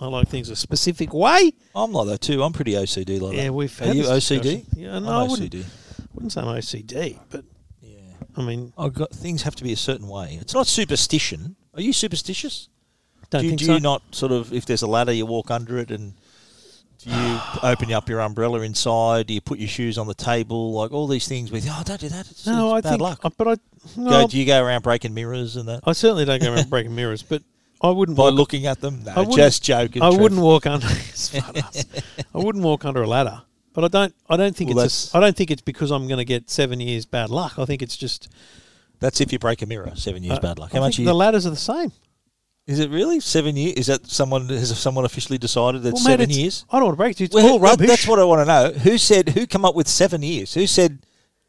I like things a specific way. I'm like that too. I'm pretty OCD like that. Yeah, we've had Are you this OCD? discussion. Yeah, no, I'm I wouldn't, OCD. wouldn't say I'm OCD, but Yeah. I mean, I've got things have to be a certain way. It's not superstition. Are you superstitious? don't do you, think do so. you not sort of if there's a ladder you walk under it and do you open up your umbrella inside? Do you put your shoes on the table? Like all these things with oh don't do that. It's, no, it's I bad think, luck. but I, Go, do you go around breaking mirrors and that I certainly don't go around breaking mirrors, but I wouldn't. by walk, looking at them? No, I just joking. I wouldn't walk under. I wouldn't walk under a ladder. But I don't. I don't think Well, it's. A, I don't think it's because I'm going to get seven years bad luck. I think it's just. That's if you break a mirror. Seven years uh, bad luck. I How much? think Are the ladders are the same. is it really seven years? Is that someone has someone officially decided that Well, mate, seven it's- years? I don't want to break it. It's Well, all rubbish. That's what I want to know. Who said? Who come up with seven years? Who said?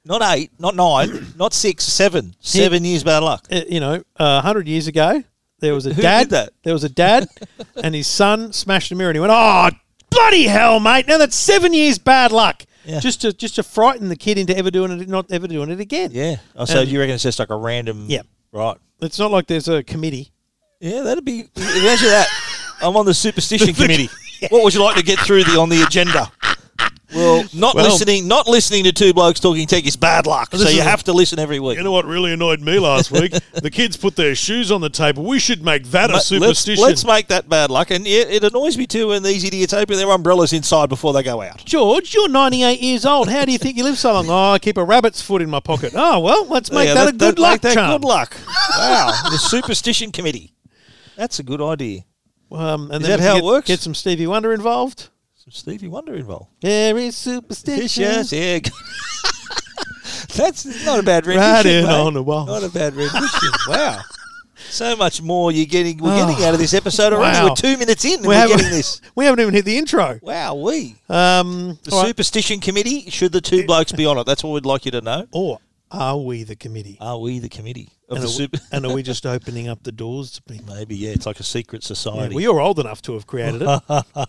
Not eight, not nine, not six, seven. Seven years bad luck. uh, you know, a hundred years ago, there was a Who dad. did that? There was a dad, and his son smashed a mirror, and he went, "Oh, bloody hell, mate! Now that's seven years bad luck." Yeah. Just to just to frighten the kid into ever doing it, not ever doing it again. Yeah. Oh, so And- you reckon it's just like a random? Yeah. Right. It's not like there's a committee. Yeah, that'd be. Imagine that. I'm on the superstition committee. What would you like to get through the on the agenda? Well, not Well- listening. Not listening to two blokes talking tech is bad luck. So you is- have to listen every week. You know what really annoyed me last week? the kids put their shoes on the table. We should make that Ma- a let's, superstition. let's make that bad luck. And yeah, it annoys me too when these idiots open their umbrellas inside before they go out. George, you're 98 years old. How do you think you live so long? Oh, I keep a rabbit's foot in my pocket. Oh, well, let's make Yeah, that, a good make luck that charm. Good luck. Wow. the superstition committee. That's a good idea. Um, and Is then that how get, it works? Get some Stevie Wonder involved. Some Stevie Wonder involved. There is superstition. Yes, yeah. That's not a bad rendition. Right in mate. on the wall. Not a bad rendition. wow. So much more you're getting. We're getting out of this episode already. Wow. We're two minutes in, and We we're haven't, getting this. we haven't even hit the intro. Wow, we Um, the all right. superstition committee. Should the two blokes be on it? That's what we'd like you to know. Or are we the committee? Are we the committee of and, the are, super? and are we just opening up the doors to be? Maybe yeah. It's like a secret Yeah, society. well, you're old enough to have created it.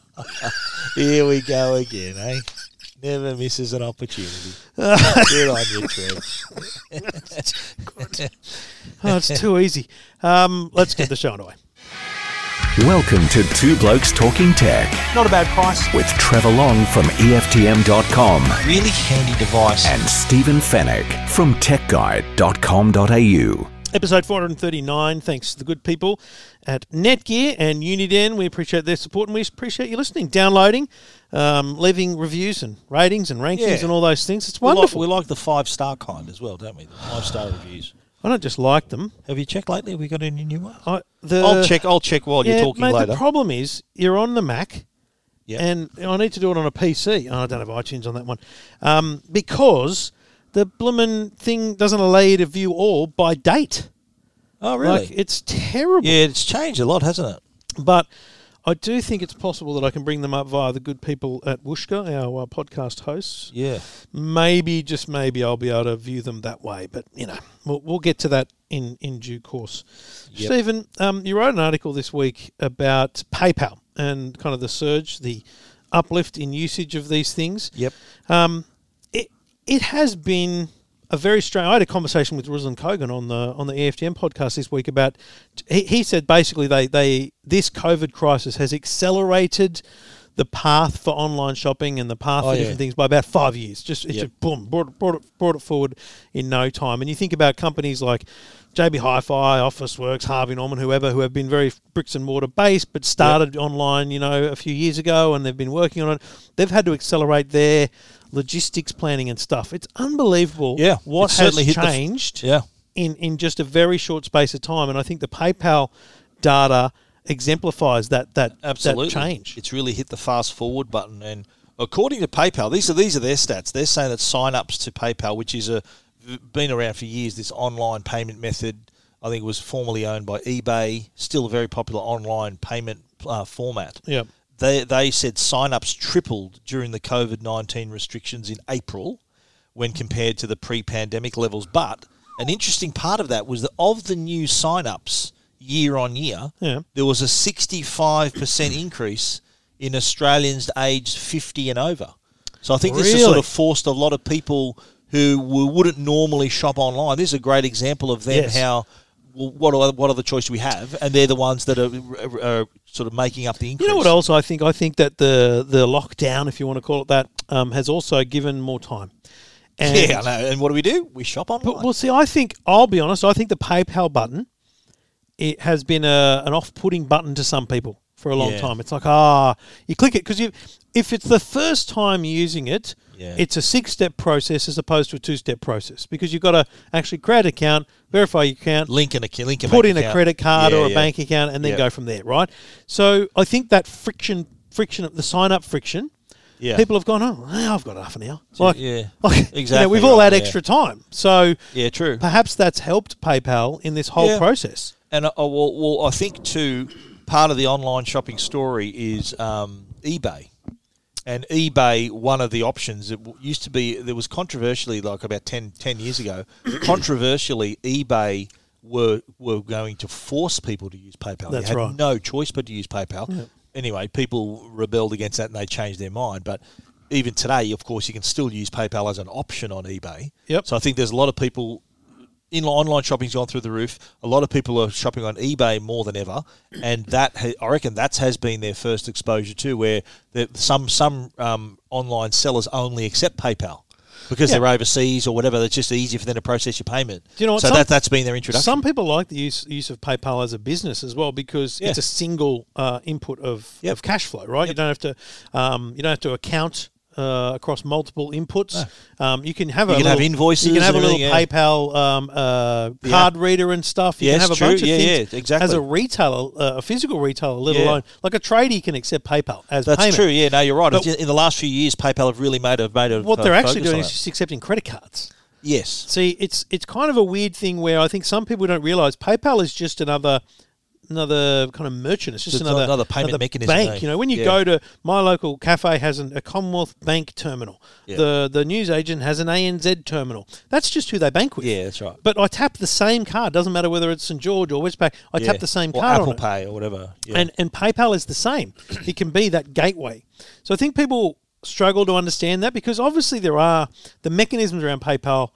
Here we go again, eh? Never misses an opportunity. Good on you, Trev. oh, it's too easy. Um, let's get the show underway. Welcome to Two Blokes Talking Tech Not a bad price. with Trevor Long from EFTM.com Really handy device. and Stephen Fenech from TechGuide.com.au. Episode 439. Thanks to the good people at Netgear and Uniden. We appreciate their support and we appreciate you listening, downloading, um, leaving reviews and ratings and rankings Yeah. and all those things. It's we like, wonderful. we like the five star kind as well, don't we? The five star reviews. I don't just like them. Have you checked lately? Have we got any new ones? I, the, I'll check. I'll check while yeah, you're talking mate, later. The problem is you're on the Mac, Yeah. and I need to do it on a PC. Oh, I don't have iTunes on that one um, because the bloomin' thing doesn't allow you to view all by date. oh, really? Like it's terrible. yeah, it's changed a lot, hasn't it? But I do think it's possible that I can bring them up via the good people at Whooshkaa, our uh, podcast hosts. Yeah. Maybe, just maybe, I'll be able to view them that way. But you know, we'll, we'll get to that in in due course. Yep. Stephen, um, you wrote an article this week about PayPal and kind of the surge, the uplift in usage of these things. Yep. Um, it it has been a very strange. I had a conversation with Ruslan Kogan on the on the EFTM podcast this week about. He, he said basically they they this COVID crisis has accelerated the path for online shopping and the path Oh, for yeah. different things by about five years. Just it's Yep. just boom brought brought it brought it forward in no time. And you think about companies like. JB Hi-Fi, Officeworks, Harvey Norman, whoever, who have been very bricks and mortar based, but started online, you know, a few years ago, and they've been working on it. They've had to accelerate their logistics planning and stuff. It's unbelievable Yeah, what has hit f- changed Yeah. in, in just a very short space of time. And I think the PayPal data exemplifies that that, Absolutely. that change. It's really hit the fast forward button. And according to PayPal, these are these are their stats. They're saying that sign-ups to PayPal, which is a been around for years, this online payment method. I think it was formerly owned by eBay. Still a very popular online payment uh, format. yeah. They they said sign-ups tripled during the COVID nineteen restrictions in April, when compared to the pre-pandemic levels. But an interesting part of that was that of the new sign-ups year on year, Yeah. there was a 65% increase in Australians aged 50 and over. So I think this has sort of forced a lot of people who wouldn't normally shop online. This is a great example of them Yes. how well, what are, what other choice do we have? And they're the ones that are, are, are sort of making up the increase. You know what else I think? I think that the the lockdown, if you want to call it that, um, has also given more time. And, Yeah, I know. And what do we do? We shop online. But well, see, I think I'll be honest. I think the PayPal button it has been a, an off-putting button to some people for a long Yeah. time. It's like ah, you click it because you if it's the first time using it, Yeah. it's a six-step process as opposed to a two-step process because you've got to actually create an account, verify your account, link in a link a put in a credit card Yeah, or a yeah. bank account and then go from there, right? So I think that friction, friction, the sign up friction, Yeah. people have gone, oh, I've got enough now. Like, yeah. like, you know, Exactly we've all had extra time, so Yeah, true. perhaps that's helped PayPal in this whole process. And uh, well, well, I think too, part of the online shopping story is um, eBay. And eBay, one of the options, it used to be, there was controversially, like about 10, 10 years ago, controversially, eBay were were going to force people to use PayPal. That's you had right. no choice but to use PayPal. Anyway, people rebelled against that and they changed their mind. But even today, of course, you can still use PayPal as an option on eBay. Yep. So I think there's a lot of people in online shopping's gone through the roof. A lot of people are shopping on eBay more than ever, and that ha- I reckon that has been their first exposure too, where some some um, online sellers only accept PayPal because Yeah. they're overseas or whatever. It's just easier for them to process your payment. Do you know what? So Some- that that's been their introduction. Some people like the use use of PayPal as a business as well because Yeah. it's a single uh, input of, Yep. of cash flow, right? You don't have to um, you don't have to account. Uh, across multiple inputs, um, you can have You a can have invoices You can have a little yeah. PayPal um, uh, Yeah. card reader and stuff. You Yes, can have a true. bunch of Yeah, things. yeah, exactly. As a retailer, uh, a physical retailer, let Yeah. alone like a tradie can accept PayPal as that's payment. true. Yeah, no, you're right. But- in the last few years, PayPal have really made a made a What they're actually doing is just accepting credit cards. yes, See, it's it's kind of a weird thing where I think some people don't realize PayPal is just another another kind of merchant. It's just It's another another payment mechanism, Bank, eh? you know, when you Yeah. go to my local cafe has an, a Commonwealth Bank terminal. Yeah. The the news agent has an ANZ terminal. That's just who they bank with. yeah, that's right. But I tap the same card. Doesn't matter whether it's St George or Westpac. I Yeah. tap the same or card Apple. Pay or whatever. And and PayPal is the same. It can be that gateway. So I think people struggle to understand that because obviously there are the mechanisms around PayPal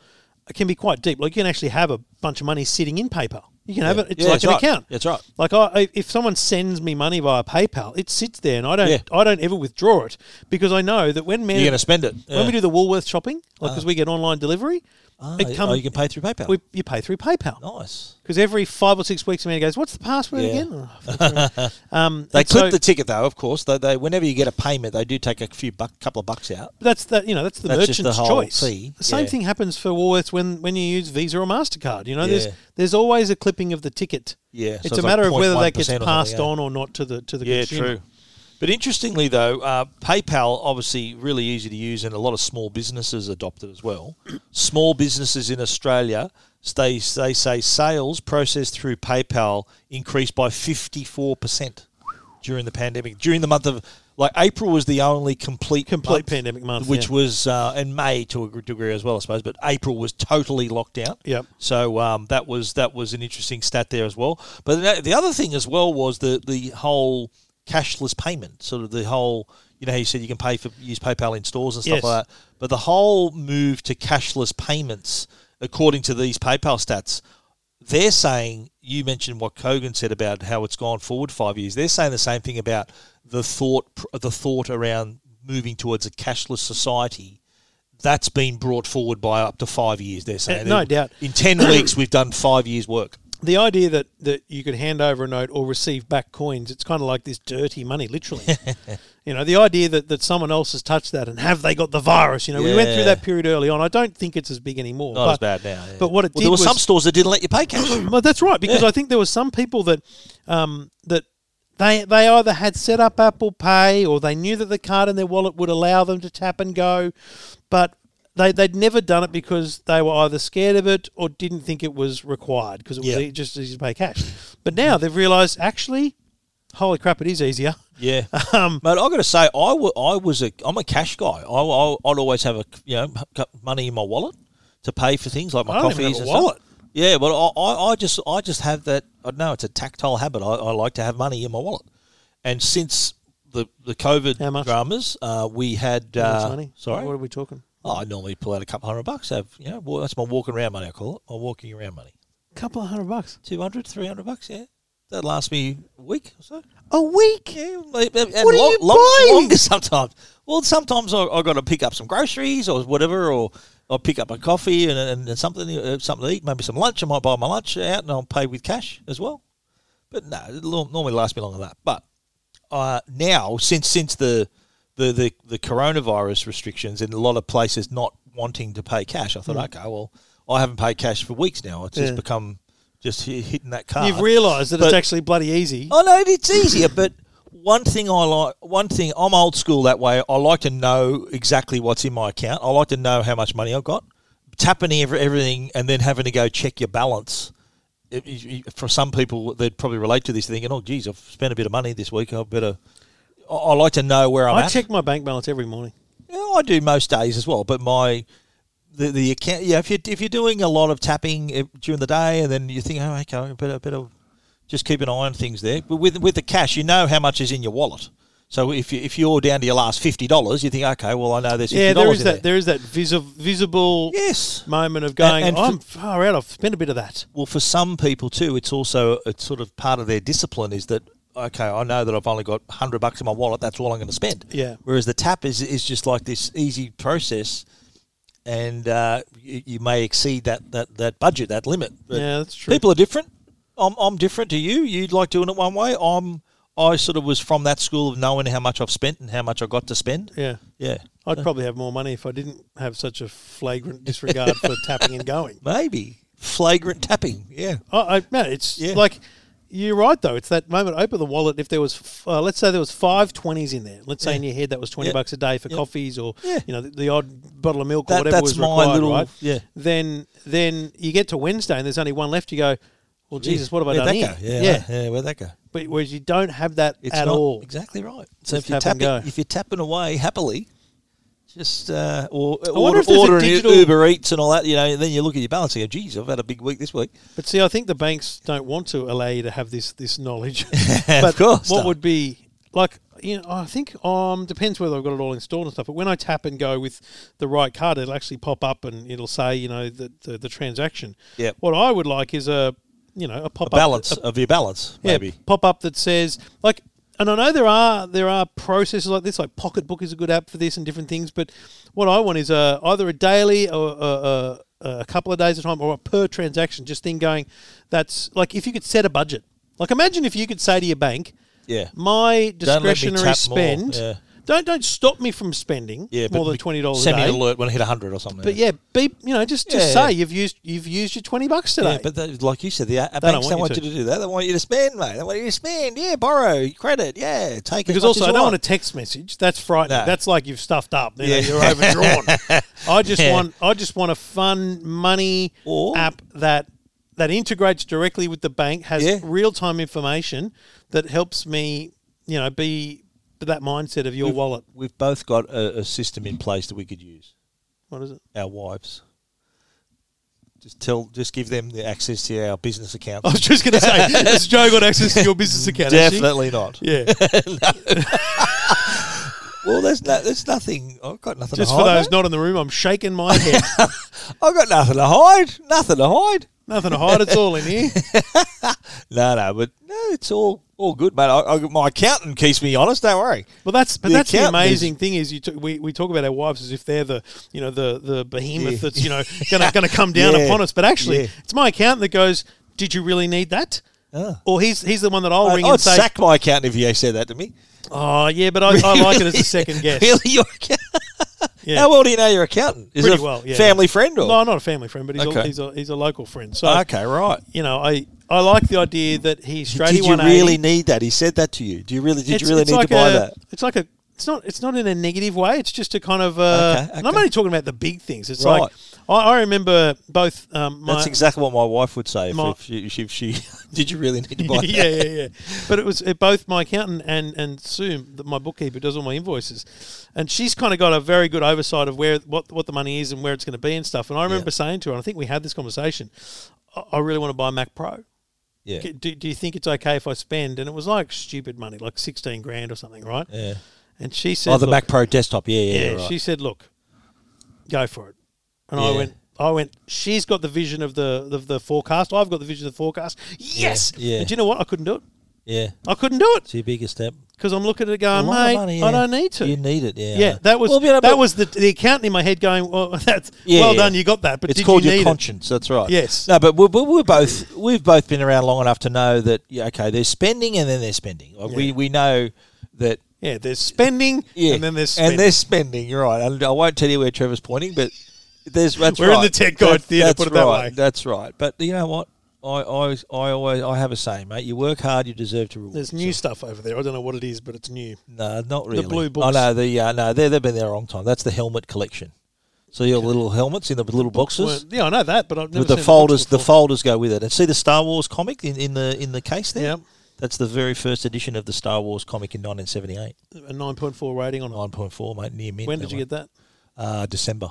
can be quite deep. Like you can actually have a bunch of money sitting in PayPal. You can have it. It's Yeah, like that's an right. account. That's right. Like I, if someone sends me money via PayPal, it sits there, and I don't. Yeah. I don't ever withdraw it because I know that when men You're going to spend it. when Yeah. we do the Woolworth shopping, like uh. because we get online delivery, Ah, it comes. oh, you can pay through PayPal. we, you pay through PayPal nice. because every five or six weeks, a man goes, "What's the password Yeah. again?" Oh, um, They clip so- the ticket though, of course. They, they whenever you get a payment, they do take a few buck, couple of bucks out. That's the you know that's the That's just the merchant's whole choice. fee, The same yeah. thing happens for Woolworths when, when you use Visa or Mastercard. You know, there's Yeah. there's always a clipping of the ticket. Yeah, so it's it's a like matter of whether that gets passed on or not to the to the Yeah, consumer. true. But interestingly, though, uh, PayPal obviously really easy to use, and a lot of small businesses adopt it as well. small businesses in Australia, they they say sales processed through PayPal increased by fifty four percent during the pandemic. During the month of like April was the only complete Complete month, pandemic month, which yeah. was uh, and May to a degree as well, I suppose. But April was totally locked out. Yep. So um, that was that was an interesting stat there as well. But the- the other thing as well was the the whole cashless payment, sort of the whole. You know, how you said you can pay for use PayPal in stores and stuff Yes. like that. But the whole move to cashless payments, according to these PayPal stats, they're saying you mentioned what Kogan said about how it's gone forward five years. They're saying the same thing about the thought the thought around moving towards a cashless society. That's been brought forward by up to five years. They're eh, saying, no doubt. In ten weeks, we've done five years' work. The idea that, that you could hand over a note or receive back coins, it's kind of like this dirty money, literally. you know, the idea that, that someone else has touched that and have they got the virus? You know, we went through that period early on. I don't think it's as big anymore. Not but, as bad now. yeah. But what it well, did there were some stores that didn't let you pay cash. Well, that's right because Yeah. I think there were some people that um, that they they either had set up Apple Pay or they knew that the card in their wallet would allow them to tap and go, but they they'd never done it because they were either scared of it or didn't think it was required because it was Yeah. just easy to pay cash. But now they've realised actually, holy crap, it is easier. Yeah, Um, mate. I got to say, I wa- I was a I'm a cash guy. I, I I'd always have a you know money in my wallet to pay for things like my I coffees and wallet. stuff. Yeah, but I, I, I just I just have that. I know it's a tactile habit. I, I like to have money in my wallet, and since the the COVID dramas, uh, we had How much uh, money? Sorry, what are we talking? Oh, I normally pull out a couple hundred bucks. Have you know? That's my walking around money. I call it my walking around money. A couple of hundred bucks. 200, 300 bucks, yeah. That lasts me a week or so. A week. Yeah, and What are you buying? Longer sometimes. Well, sometimes I, I got to pick up some groceries or whatever, or I'll pick up a coffee and, and, and something uh, something to eat, maybe some lunch. I might buy my lunch out and I'll pay with cash as well. But no, it normally lasts me longer than that. But uh, now, since since the, the, the, the coronavirus restrictions and a lot of places not wanting to pay cash, I thought, hmm. okay, well, I haven't paid cash for weeks now. It's just become just hitting that card. You've realised that But- it's actually bloody easy. I know it's easier, but one thing I like, one thing I'm old school that way. I like to know exactly what's in my account. I like to know how much money I've got. Tapping every, everything and then having to go check your balance. It- it- for some people, they'd probably relate to this, thinking, "Oh, geez, I've spent a bit of money this week. I better." I, I like to know where I'm at. I at. check my bank balance every morning. Yeah, I do most days as well, but my the the account. Yeah, if you if you're doing a lot of tapping eh, during the day, and then you think, oh, okay, I better better just keep an eye on things there. But with with the cash, you know how much is in your wallet. So if you if you're down to your last fifty dollars, you think, okay, well, I know there's Yeah, there is that. there. There is that visi- visible Yes. moment of going. and I'm for- far out. I've spent a bit of that. Well, for some people too, it's also it's sort of part of their discipline is that okay, I know that I've only got hundred bucks in my wallet. That's all I'm going to spend. Yeah. Whereas the tap is is just like this easy process, and uh, you, you may exceed that, that, that budget, that limit. But Yeah, that's true. People are different. I'm, I'm different to you. You'd like doing it one way. I'm I sort of was from that school of knowing how much I've spent and how much I got to spend. Yeah. Yeah, I'd probably have more money if I didn't have such a flagrant disregard for tapping and going. maybe flagrant tapping. Yeah, I, I no, it's Yeah. like you're right though. It's that moment. Open the wallet. If there was, uh, let's say there was five twenties in there. Let's say Yeah. in your head that was twenty Yeah. bucks a day for Yeah. coffees or Yeah. you know the, the odd bottle of milk or whatever was required. little- right? yeah. Then then you get to Wednesday and there's only one left. You go, well, Jesus, what have I done that here? Go? Yeah, yeah. Where'd that go? But whereas you don't have that It's at all. exactly right. So Just if you're tap and tapping, go. if you're tapping away happily, just uh, or wonder order, if there's a order digital- Uber Eats and all that, you know, and then you look at your balance and go, "Geez, I've had a big week this week." But see, I think the banks don't want to allow you to have this this knowledge. but of course, what not. would be like? You know, I think um depends whether I've got it all installed and stuff. But when I tap and go with the right card, it'll actually pop up and it'll say, you know, the the, the transaction. Yeah. What I would like is a you know a pop a up balance a- of your balance, yeah, maybe. pop up that says like. And I know there are there are processes like this, like Pocketbook is a good app for this and different things. But what I want is a, either a daily or a, a, uh, a couple of days at a time or a per transaction. Just thing going. That's like if you could set a budget. Like imagine if you could say to your bank, Yeah, my Don't let me discretionary spend. yeah. Don't don't stop me from spending yeah. more than twenty dollars Send me an alert when I hit hundred or something. But yeah, be you know just just Yeah, say you've used you've used your twenty bucks today. Yeah, but like you said, the uh, don't banks want don't you want to. you to do that. They want you to spend, mate. They want you to spend. Yeah, borrow, credit. Yeah, take. It. Because also, I don't want. a text message. That's frightening. No. That's like you've stuffed up. You know, Yeah. You're overdrawn. I just Yeah. want. I just want a fun money Or- app that that integrates directly with the bank, has Yeah. real time information that helps me. You know, be that mindset of your wallet. We've both got a, a system in place that we could use. What is it? Our wives. Just tell, just give them the access to our business account. I was just going to say, has Joe got access to your business account? Definitely not. Yeah. Well, there's no, there's nothing. I've got nothing Just for those not in the room, I'm shaking my head. I've got nothing to hide. Nothing to hide. Nothing to hide. It's all in here. No, no, but no, it's all all good, mate. I, I, my accountant keeps me honest. Don't worry. Well, that's but The that's the accountant is- amazing thing is you t- we, we talk about our wives as if they're the you know the the behemoth Yeah. that's you know gonna gonna come down Yeah. upon us, but actually Yeah. it's my accountant that goes, "Did you really need that?" Ah. Or he's he's the one that I'll I, ring I'd and say, sack my accountant if he said that to me. "Oh yeah, but I, I like it as a second guess." Really, your account- Yeah. How well do you know your accountant? Is Pretty it a well, yeah. family friend or? No, not a family friend, but he's, a, Okay. he's a he's a local friend. So okay, right. you know, I I like the idea that he's straight. Did you really need that? He said that to you. Do you really? Did you really need to buy a, that? It's like a. It's not. It's not in a negative way. It's just a kind of. Uh, Okay, And I'm only talking about the big things. It's Right. like I, I remember both. Um, my, That's exactly what my wife would say if, My- if, she, if she. Did you really need to buy yeah, that? yeah, yeah. But it was uh, both my accountant and and Sue, my bookkeeper, does all my invoices, and she's kind of got a very good oversight of where what what the money is and where it's going to be and stuff. And I remember Yeah. saying to her, and I think we had this conversation. I, I really want to buy a Mac Pro. Yeah. Do, do you think it's okay if I spend? And it was like stupid money, like sixteen grand or something, right? Yeah. And she said, Oh, the Mac Pro desktop. Yeah, yeah. Yeah, right. she said, "Look, go for it," and I went, I went. She's got the vision of the of the forecast. I've got the vision of the forecast. Yes. yeah. And do you know what? I couldn't do it. Yeah. I couldn't do it It's your biggest step. because I'm looking at it going, mate, money, I don't need to. You need it, yeah. yeah, that was Well, you know, that was the the accountant in my head going, well, that's Yeah, well yeah. done, you got that, but it's called you your need it? conscience. That's right. Yes. No, but we're, we're both we've both been around long enough to know that yeah, okay, there's spending and then there's spending. Like We we know that Yeah, there's spending, yeah, and then there's spending. and there's spending. You're right. And I won't tell you where Trevor's pointing, but there's that's We're in the tech guide That- theatre, that's put it that right. way. That's right. But you know what? I, I, I always I have a saying, mate. You work hard, you deserve to reward. There's new yourself. stuff over there. I don't know what it is, but it's new. No, not really. The blue Oh books. no, the uh, no, they they've been there a long time. That's the helmet collection. So your little helmets in the little boxes. Yeah, I know that, but I've never with the folders, the folders go with it. And see the Star Wars comic in, in the in the case there. Yeah, That's the very first edition of the Star Wars comic in 1978. a nine point four rating on it. 9.4, mate, near mint. When did you get that? Uh, December.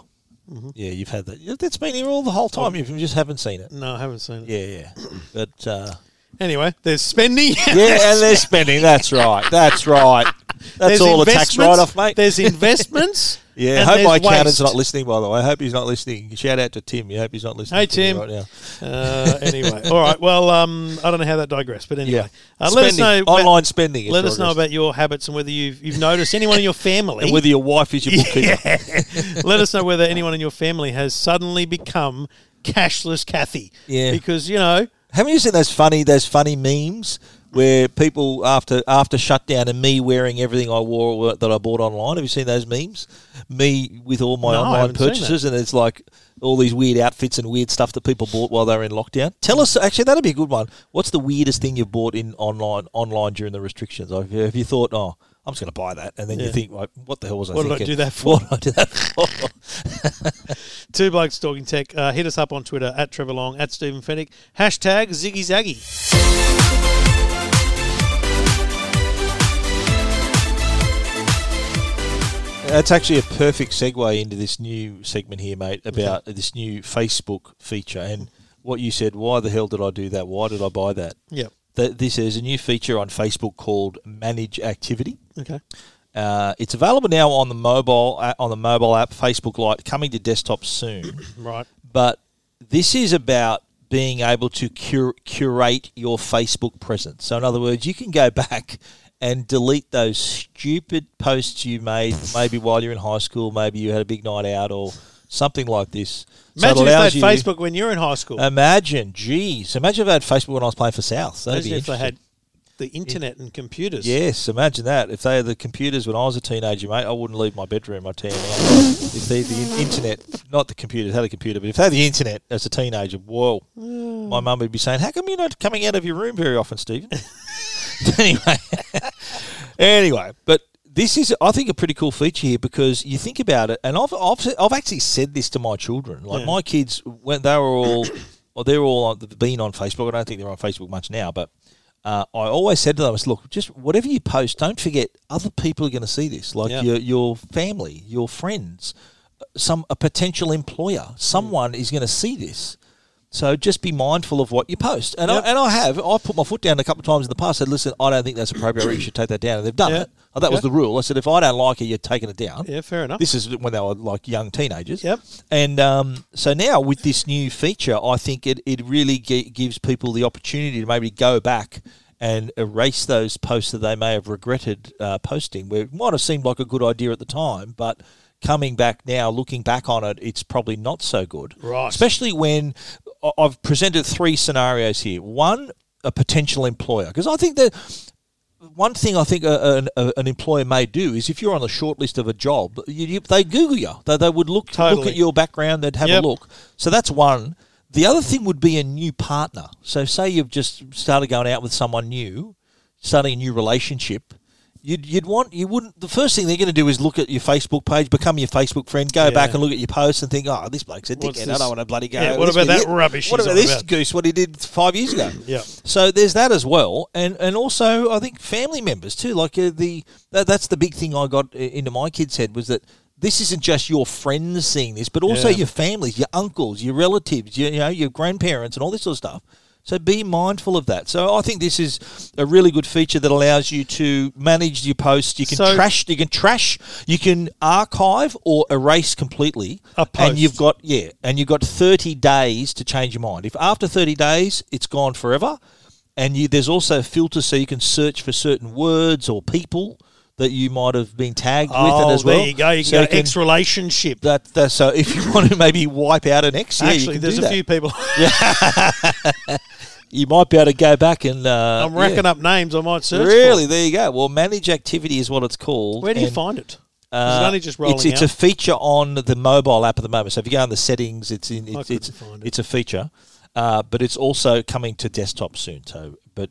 Mm-hmm. Yeah, you've had that. That's been here all the whole Oh. time. You just haven't seen it. No, I haven't seen it. Yeah, yeah. But uh, Anyway, there's spending. yeah, and they're spending. That's right. That's right. That's There's all a tax investments, write-off, mate. There's investments. Yeah, I hope my accountant's not listening. By the way, I hope he's not listening. Shout out to Tim. I hope he's not listening. Hey, Tim. right now. Uh, anyway, all right. Well, um, I don't know how that digressed, but anyway, Yeah, uh, let us know. Spending. about- online spending. let us know about your habits and whether you've you've noticed anyone in your family. and whether your wife is your bookkeeper. Yeah. Let us know whether anyone in your family has suddenly become cashless Kathy. Yeah. Because, you know, Haven't you seen those funny those funny memes where people after after shutdown and me wearing everything I wore that I bought online? Have you seen those memes? Me with all my No, online purchases, and it's like all these weird outfits and weird stuff that people bought while they were in lockdown. Tell us, actually, that'd be a good one. What's the weirdest thing you've bought in online online during the restrictions? Like, have you thought, oh, I'm just going to buy that, and then you think, like, what the hell was I What did I do that for? What did I do that for? two blokes talking tech. Uh, hit us up on Twitter at Trevor Long, at Stephen Fenech. Hashtag Ziggy Zaggy. That's actually a perfect segue into this new segment here, mate, about this new Facebook feature and what you said. Why the hell did I do that? Why did I buy that? Yeah. That this is a new feature on Facebook called Manage Activity. Okay. Uh, it's available now on the mobile on the mobile app Facebook Lite, coming to desktop soon. Right. but this is about being able to cur- curate your Facebook presence. So, in other words, you can go back and delete those stupid posts you made, maybe while you're in high school, maybe you had a big night out or something like this. So Imagine if they had you- Facebook when you're in high school. Imagine, geez, imagine if I had Facebook when I was playing for South. That'd Imagine be if they had the internet and computers. Yes, imagine that. If they had the computers when I was a teenager, mate, I wouldn't leave my bedroom. I tell you if they had the internet, not the computers, had a computer, but if they had the internet as a teenager, whoa, my mum would be saying, "How come you're not coming out of your room very often, Stephen?" anyway, anyway, but this is, I think, a pretty cool feature here because you think about it, and I've, I've, I've actually said this to my children. Like Yeah. my kids, when they were all, well, they're all on, been on Facebook. I don't think they're on Facebook much now, but uh, I always said to them, look, just whatever you post, don't forget other people are going to see this, like Yeah. your your family, your friends, some a potential employer, someone is going to see this. So just be mindful of what you post. And Yep. I, and I have I've put my foot down a couple of times in the past. Said, listen, I don't think that's appropriate. you should take that down. And they've done Yeah. it. Oh, that was the rule. I said, if I don't like it, you're taking it down. Yeah, fair enough. This is when they were like young teenagers. Yep. And um, so now with this new feature, I think it, it really gi- gives people the opportunity to maybe go back and erase those posts that they may have regretted uh, posting, where it might have seemed like a good idea at the time, but coming back now, looking back on it, it's probably not so good. Right. Especially when I've presented three scenarios here. One, a potential employer, because I think that one thing I think a, a, an employer may do is if you're on the short list of a job, you, you, they Google you. They, they would look look at your background. They'd have Yep. a look. So that's one. The other thing would be a new partner. So say you've just started going out with someone new, starting a new relationship. You'd, you'd want you wouldn't the first thing they're going to do is look at your Facebook page, become your Facebook friend, go Yeah. back and look at your posts and think, oh, this bloke's a What's dickhead. I don't want to bloody go. Yeah, what this about that rubbish What about this about? goose? What he did five years ago? Yeah. So there's that as well, and and also I think family members too. Like uh, the that, that's the big thing I got into my kids' head was that this isn't just your friends seeing this, but also Yeah. your families, your uncles, your relatives, your, you know your grandparents, and all this sort of stuff. So be mindful of that. So I think this is a really good feature that allows you to manage your posts. You can So- trash, you can trash, you can archive or erase completely. A post. And you've got yeah, and you've got 30 days to change your mind. If after 30 days it's gone forever, and you there's also a filter so you can search for certain words or people that you might have been tagged with Oh, it as well. there you go. You So can go can- ex relationship. that, that so if you want to maybe wipe out an ex, yeah, you Actually, there's a that. few people. You might be able to go back and. Uh, I'm racking yeah. up names I might search. Really, For. there you go. Well, manage activity is what it's called. Where do you find it? Uh, it only just rolling it's, it's a feature on the mobile app at the moment. So if you go in the settings, it's in. It's it's, find it. it's a feature, uh, but it's also coming to desktop soon. So, but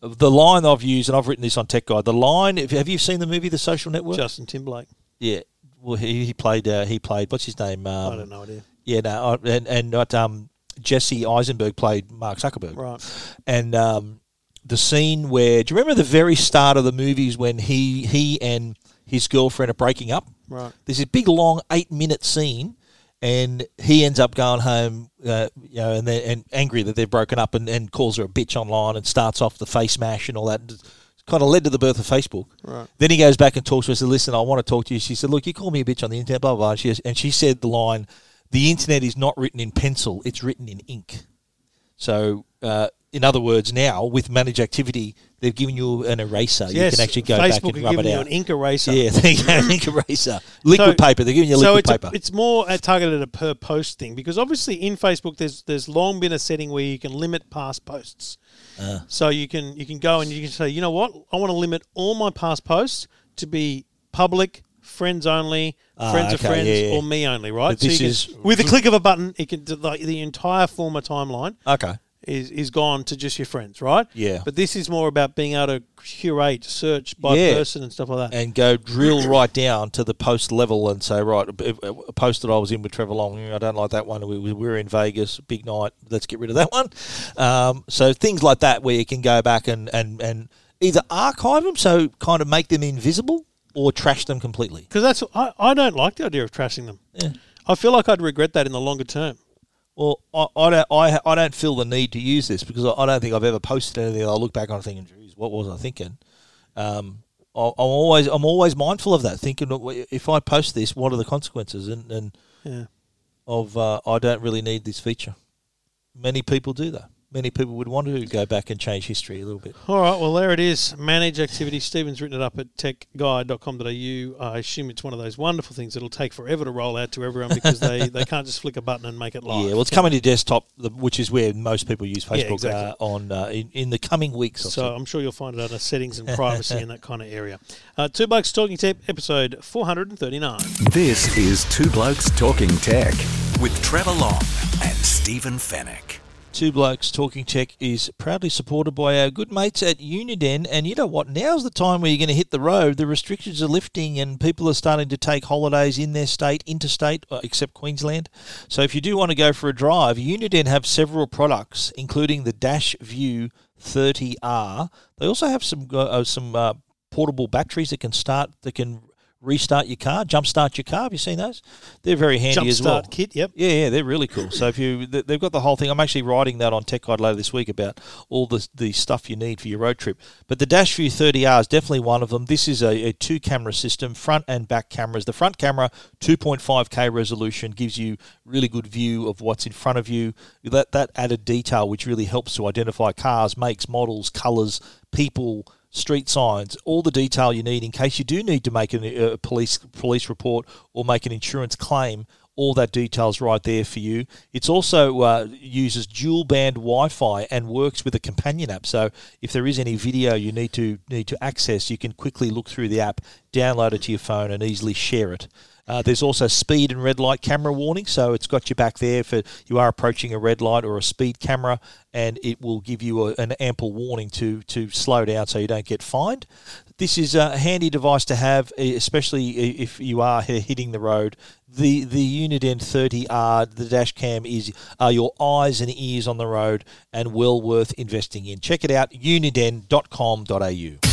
the line I've used, and I've written this on Tech Guide. The line. If, have you seen the movie The Social Network? Justin Timberlake. yeah. Well, he, he played. Uh, he played. What's his name? Um, I don't know idea. Yeah, no, and and not, um, Jesse Eisenberg played Mark Zuckerberg. Right. and um, the scene where do you remember the very start of the movies when he he and his girlfriend are breaking up? Right. There's a big long eight minute scene, and he ends up going home, uh, you know, and and angry that they've broken up, and, and calls her a bitch online, and starts off the Facemash and all that. Kind of led to the birth of Facebook. Right. Then he goes back and talks to her. And said, "Listen, I want to talk to you." She said, "Look, you call me a bitch on the internet, blah blah." blah. And she and she said the line, "The internet is not written in pencil; it's written in ink." So, uh, in other words, now with managed activity, they've given you an eraser. yes. you can actually go Facebook back and rub giving it you out. an ink eraser. Yeah, there you go, ink eraser, liquid So- paper. They're giving you so liquid it's, paper. A, it's more uh, targeted at a per post thing because obviously in Facebook there's there's long been a setting where you can limit past posts. Uh. so you can you can go and you can say you know what I want to limit all my past posts to be public, friends only, Ah, friends of okay, friends, yeah, yeah. or me only. Right. But so this can, is- with the click of a button, it can like the entire former timeline okay. is is gone to just your friends. Right. Yeah. But this is more about being able to curate, search by Yeah. person and stuff like that. and go drill right down to the post level and say, right, a a post that I was in with Trevor Long, I don't like that one. We, we were in Vegas, big night. Let's get rid of that one. Um, so things like that where you can go back and, and, and either archive them, so kind of make them invisible, or trash them completely. Because that's I, I don't like the idea of trashing them. Yeah. I feel like I'd regret that in the longer term. Well, I, I don't I, I don't feel the need to use this because I, I don't think I've ever posted anything. I look back on thinking, "Geez, what was I thinking?" Um, I, I'm always I'm always mindful of that, thinking if I post this, what are the consequences? And, and Yeah. of uh, I don't really need this feature. Many people do that. Many people would want to go back and change history a little bit. All right. Well, there it is. Manage activity. Stephen's written it up at techguide.com.au. I assume it's one of those wonderful things that'll take forever to roll out to everyone because they, they can't just flick a button and make it live. Yeah, well, it's coming to desktop, which is where most people use Facebook exactly. uh, on uh, in, in the coming weeks. Or So so. I'm sure you'll find it under settings and privacy and that kind of area. Uh, Two Blokes Talking Tech, episode 439. This is Two Blokes Talking Tech with Trevor Long and Stephen Fenech. Two Blokes Talking Tech is proudly supported by our good mates at Uniden. And you know what? Now's the time where you're going to hit the road. The restrictions are lifting and people are starting to take holidays in their state, interstate, uh, except Queensland. So if you do want to go for a drive, Uniden have several products, including the Dash View 30R. They also have some uh, some uh, portable batteries that can start, that can restart your car, jumpstart your car. Have you seen those? They're very handy as well. kit, yep. Yeah, yeah, they're really cool. So if you, they've got the whole thing. I'm actually writing that on Tech Guide later this week about all the the stuff you need for your road trip. But the Dash View 30R is definitely one of them. This is a, a two camera system, front and back cameras. The front camera, 2.5K resolution, gives you really good view of what's in front of you. That that added detail, which really helps to identify cars, makes, models, colours, people street signs, all the detail you need in case you do need to make an, a police police report or make an insurance claim. All that details right there for you. It's also uh, uses dual band Wi-Fi and works with a companion app. So if there is any video you need to need to access, you can quickly look through the app, download it to your phone, and easily share it. Uh, there's also speed and red light camera warning, so it's got you back there for you are approaching a red light or a speed camera, and it will give you a, an ample warning to to slow down so you don't get fined. This is a handy device to have, especially if you are hitting the road. The the Uniden 30R, the dash cam is are your eyes and ears on the road, and well worth investing in. Check it out, uniden.com.au.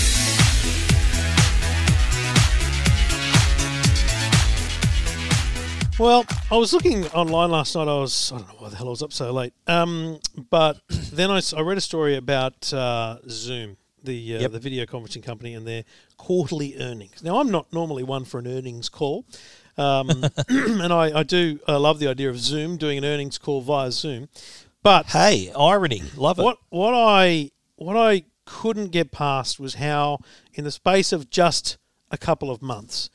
Well, I was looking online last night. I was I don't know why the hell I was up so late. Um, but then I read a story about uh, Zoom, the uh, Yep. the video conferencing company, and their quarterly earnings. Now, I'm not normally one for an earnings call, um, and I, I do I love the idea of Zoom doing an earnings call via Zoom. But Hey, irony, love it. what what I what I couldn't get past was how, in the space of just a couple of months,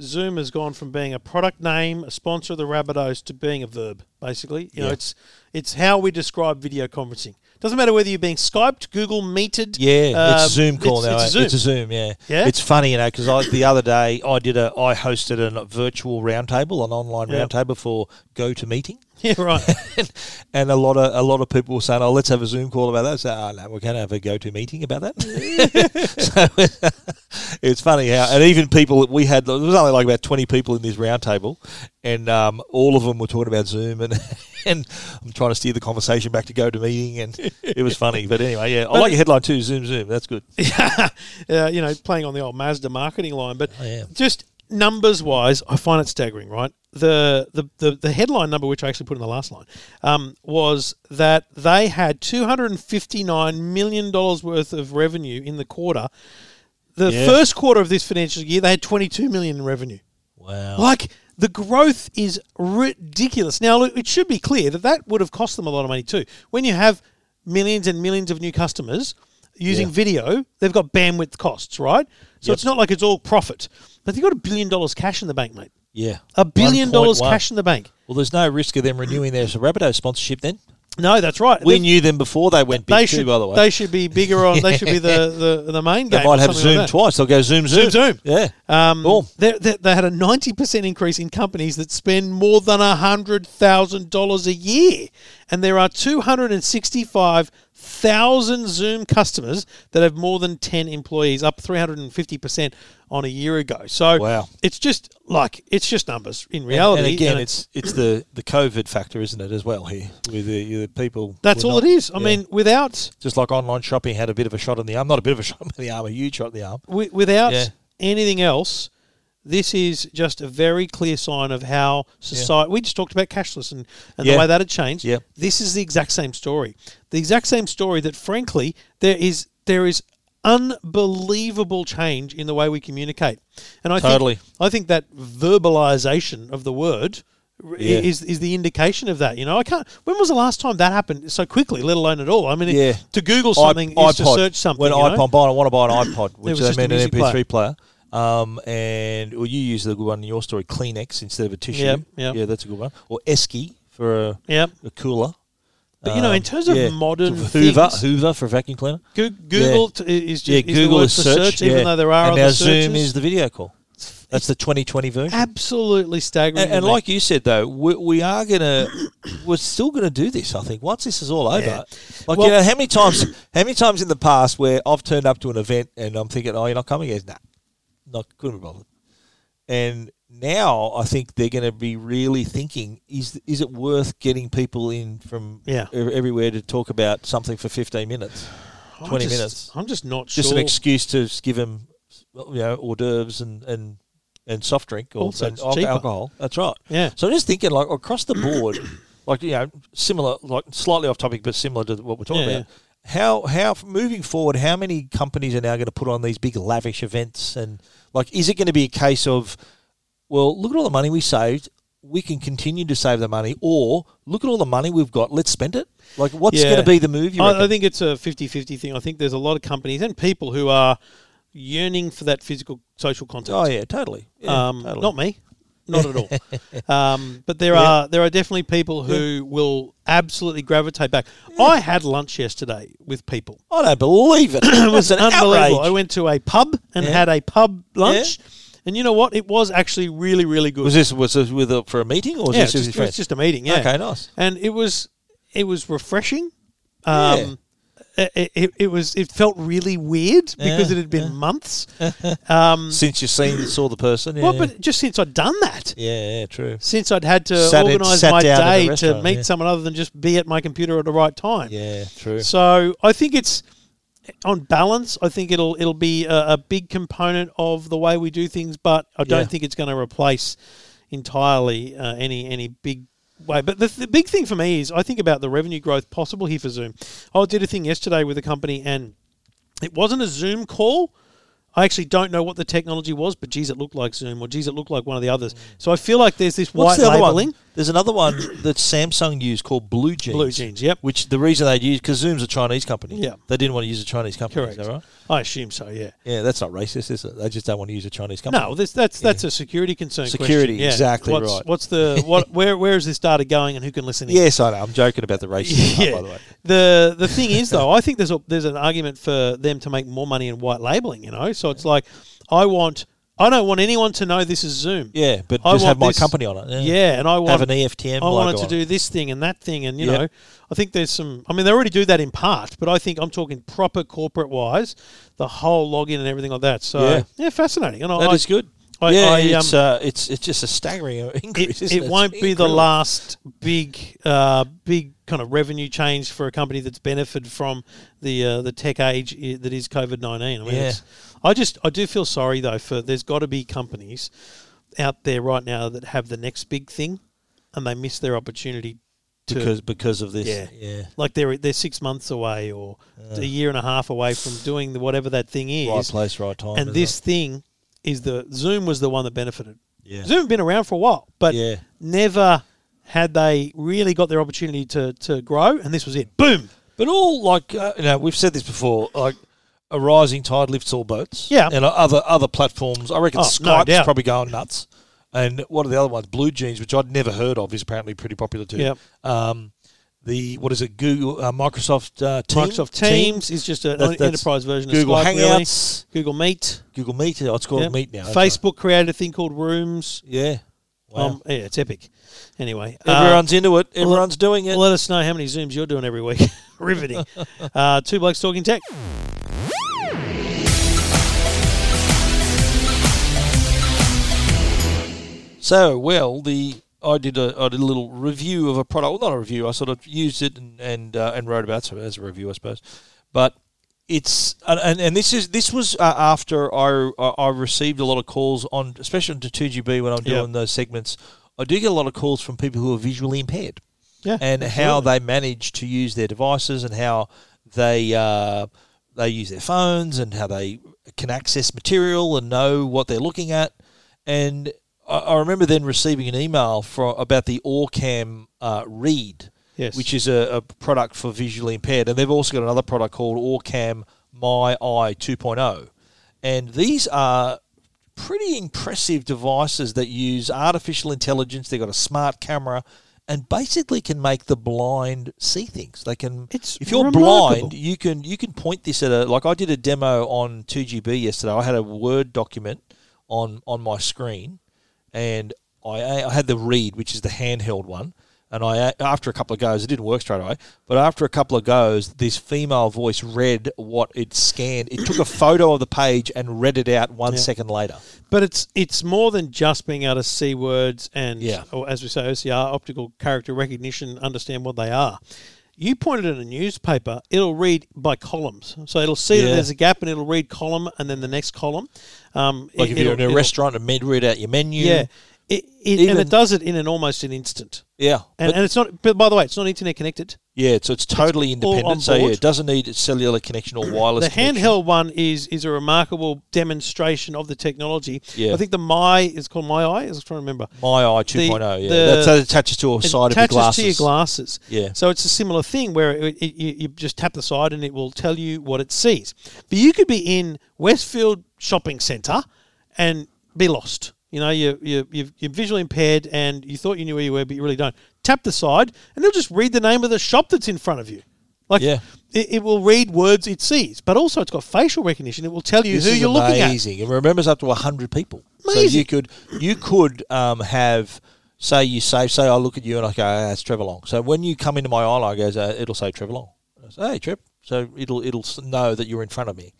Zoom has gone from being a product name, a sponsor of the Rabbitohs, to being a verb. Basically, you know, it's it's how we describe video conferencing. Doesn't matter whether you're being Skyped, Google Meeted. Yeah, uh, it's a Zoom call it's- now. It's eh? a Zoom. It's a Zoom. Yeah, Yeah? It's funny, you know, because the other day I did a I hosted a virtual roundtable, an online Yeah. roundtable for GoToMeeting, yeah, right. and a lot of a lot of people were saying, "Oh, let's have a Zoom call about that." So, "Oh no, we're going to have a go-to meeting about that." so it's funny how, and even people that we had, there was only like about twenty people in this roundtable, and um, all of them were talking about Zoom, and and I'm trying to steer the conversation back to go to meeting, and it was funny. But anyway, yeah, I like your headline too. Zoom, Zoom, that's good. uh, you know, playing on the old Mazda marketing line. But Oh, yeah. just numbers wise, I find it staggering, right? The, the, the, the headline number, which I actually put in the last line, um, was that they had $259 million worth of revenue in the quarter. The Yeah. first quarter of this financial year, they had 22 million in revenue. Wow. Like the growth is ridiculous. Now, look, it should be clear that that would have cost them a lot of money too. When you have millions and millions of new customers using Yeah. video, they've got bandwidth costs, right? So Yep. it's not like it's all profit. But they've got a billion dollars cash in the bank, mate. Yeah. A billion dollars 1.1. cash in the bank. Well, there's no risk of them renewing their Rabbitoh sponsorship then. No, that's right. We They've- knew them before they went big they too, should, by the way. They should be bigger on. They should be the, the, the main game. They might have Zoom like twice. They'll go Zoom, Zoom. Zoom, Zoom. Yeah. Um, Cool. they, they, they had a 90% increase in companies that spend more than $100,000 a year. And there are 265,000 Zoom customers that have more than 10 employees, up 350% on a year ago. So Wow. it's just like, it's just numbers in reality. and again, and it's it's the, the COVID factor, isn't it, as well here with the, the people. that's all not- it is. I yeah. mean, without just like online shopping had a bit of a shot in the arm, not a bit of a shot in the arm, a huge shot in the arm. without Yeah. anything else, this is just a very clear sign of how society. We just talked about cashless and, and Yeah. the way that had changed. Yeah. This is the exact same story. The exact same story that, frankly, there is there is unbelievable change in the way we communicate. And I Totally. think I think that verbalization of the word. Yeah. Is is the indication of that? You know, I can't. When was the last time that happened so quickly? Let alone at all. I mean, it- Yeah. to Google something I- is to search something. When know? iPod, buy, I want to buy an iPod, which a meant an MP3 player. Um, and well, you use the good one in your story, Kleenex instead of a tissue. Yep, yep. Yeah, that's a good one. Or Esky for a, Yep. a cooler. But you know, in Um, terms of yeah. modern Hoover, things, Hoover for a vacuum cleaner. Goo- Google t- is, Yeah, just, is Google the word is for search, search, even though there are and other now searches. Zoom is the video call. That's the 2020 version. absolutely staggering. And, and like you said, though, we, we are gonna, we're still gonna do this. I think once this is all over, Yeah. like Well- you know, how many times, how many times in the past where I've turned up to an event and I'm thinking, oh, you're not coming? Yes, nah, not couldn't be bothered. And now I think they're going to be really thinking: is is it worth getting people in from Yeah. everywhere to talk about something for 15 minutes, I'm 20 just- minutes? I'm just not Just sure. an excuse to give them, you know, hors d'oeuvres and and and soft drink or Also, and it's al- cheaper. alcohol. That's right. Yeah. So I'm just thinking, like across the board, like you know, similar, like slightly off topic, but similar to what we're talking Yeah, about. How how moving forward? How many companies are now going to put on these big lavish events? And like, is it going to be a case of, well, look at all the money we saved. We can continue to save the money, or look at all the money we've got. Let's spend it. Like, what's Yeah. going to be the move? You I, I think it's a 50-50 thing. I think there's a lot of companies and people who are yearning for that physical social contact. oh yeah, totally. Yeah, um, totally. Not me, not at all. um, but there Yeah. are there are definitely people who will absolutely gravitate back. I had lunch yesterday with people. I don't believe it. it was an unbelievable. outrage. I went to a pub and Yeah. had a pub lunch, and you know what? It was actually really, really good. Was this was this with a, for a meeting or was yeah, this just, it's friends? just a meeting. Yeah, Okay, nice. and it was it was refreshing. Um, it, it, it was it felt really weird because Yeah, it had been yeah. months. um, Since you seen saw the person, yeah, well, but just since I'd done that, yeah, yeah, true. since I'd had to Sat organise sat my down in the day to meet yeah. someone other than just be at my computer at the right time. Yeah, true. So I think it's on balance. I think it'll it'll be a, a big component of the way we do things, but I don't Yeah. think it's going to replace entirely uh, any any big way. But the, the big thing for me is I think about the revenue growth possible here for Zoom. I did a thing yesterday with a company and it wasn't a Zoom call. I actually don't know what the technology was, but geez, it looked like Zoom, or geez, it looked like one of the others. Mm. So I feel like there's this What's white the labeling. one? There's another one that Samsung used called Blue Jeans. Blue Jeans, yep. Which the reason they used because Zoom's a Chinese company. Yeah. They didn't want to use a Chinese company. Correct. Is that right? I assume so. Yeah. Yeah, that's not racist, is it? They just don't want to use a Chinese company. No, this, that's that's a security concern. Security. Yeah. exactly what's, right. What's the what? Where where is this data going, and who can listen? in? Yes, I know. I'm joking about the racism part, by the way. The the thing is though, I think there's a, there's an argument for them to make more money in white labeling. You know, so it's like I want I don't want anyone to know this is Zoom. Yeah, but I just have my this- company on it. Yeah. Yeah, and I want have an EFTM. I wanted to do this thing and that thing, and you Yep. know, I think there's some. I mean, they already do that in part, but I think I'm talking proper corporate wise, the whole login and everything like that. So Yeah. yeah, fascinating. And That I, is good. I- yeah, I, it's um, uh, it's it's just a staggering increase. it, isn't it it, won't It's be the last big, uh, big kind of revenue change for a company that's benefited from the uh, the tech age that is COVID nineteen. I mean, Yeah. I just I do feel sorry though for there's got to be companies out there right now that have the next big thing, and they miss their opportunity to because because of this. Yeah. yeah. like they're they're six months away or a year and a half away from doing the, whatever that thing is. Right place, right time. and this it? thing is the Zoom was the one that benefited. Yeah. Zoom been around for a while, but Yeah. never had they really got their opportunity to to grow, and this was it. Boom. But all like uh, you know, we've said this before. Like a rising tide lifts all boats. Yeah. and uh, other other platforms. I reckon Oh, no Skype's doubt. probably going nuts. And what are the other ones? Blue Jeans, which I'd never heard of, is apparently pretty popular too. Yep. Um, the what is it? Google, uh, Microsoft uh, Team? Microsoft Teams, is just an That- enterprise version Google of Skype. really. Hangouts, Google Meet. Google Meet. Oh, it's called Yep. Meet now. that's right. Facebook created a thing called Rooms. Yeah. Wow. Um, yeah, it's epic. Anyway, uh, Everyone's into it. Everyone's doing it. Let us know how many Zooms you're doing every week. Riveting. uh, two blokes talking tech. So well, the I did a I did a little review of a product. Well, not a review. I sort of used it and and, uh, and wrote about it as a review, I suppose. But it's and, and, this is this was uh, after I I received a lot of calls on, especially to two GB when I'm doing those segments. I do get a lot of calls from people who are visually impaired Yeah, and how they manage to use their devices and how they uh, they use their phones and how they can access material and know what they're looking at. And I, I remember then receiving an email from about the Orcam uh, Read, Yes. which is a, a product for visually impaired, and they've also got another product called Orcam My Eye 2.0, and these are pretty impressive devices that use artificial intelligence. They've got a smart camera and basically can make the blind see things. They can It's if you're remarkable. blind, you can you can point this at a like I did a demo on 2GB yesterday. I had a Word document on on my screen and I, I had the read, which is the handheld one. And I, after a couple of goes, it didn't work straight away. But after a couple of goes, this female voice read what it scanned. It took a photo of the page and read it out one second later. But it's it's more than just being able to see words and, Yeah. or as we say, OCR, optical character recognition, understand what they are. You pointed at a newspaper, it'll read by columns. So it'll see that there's a gap and it'll read column and then the next column. Um, Like it- if you're in a restaurant and med read out your menu. Yeah. It, it, and it does it in an almost an instant. Yeah. And, and it's not, but by the way, it's not internet connected. yeah, so it's totally all independent. So yeah, it doesn't need a cellular connection or wireless The connection. handheld one is is a remarkable demonstration of the technology. Yeah. I think the My is called My Eye. I was trying to remember. My Eye 2.0, yeah. the- That's, that attaches to a side of your attaches glasses. to your glasses. Yeah. So it's a similar thing where it, it, you, you just tap the side and it will tell you what it sees. But you could be in Westfield Shopping Centre and be lost. You know, you, you, you've, you're visually impaired and you thought you knew where you were, but you really don't. Tap the side and it'll just read the name of the shop that's in front of you. Like, Yeah. it, it will read words it sees, but also it's got facial recognition. It will tell you This who you're looking at. amazing. It remembers up to hundred people. So you could you could um, have say you say say I look at you and I go ah, that's Trevor Long. So when you come into my eye line, it goes uh, it'll say Trevor Long. I say, hey Trev. So it'll it'll know that you're in front of me.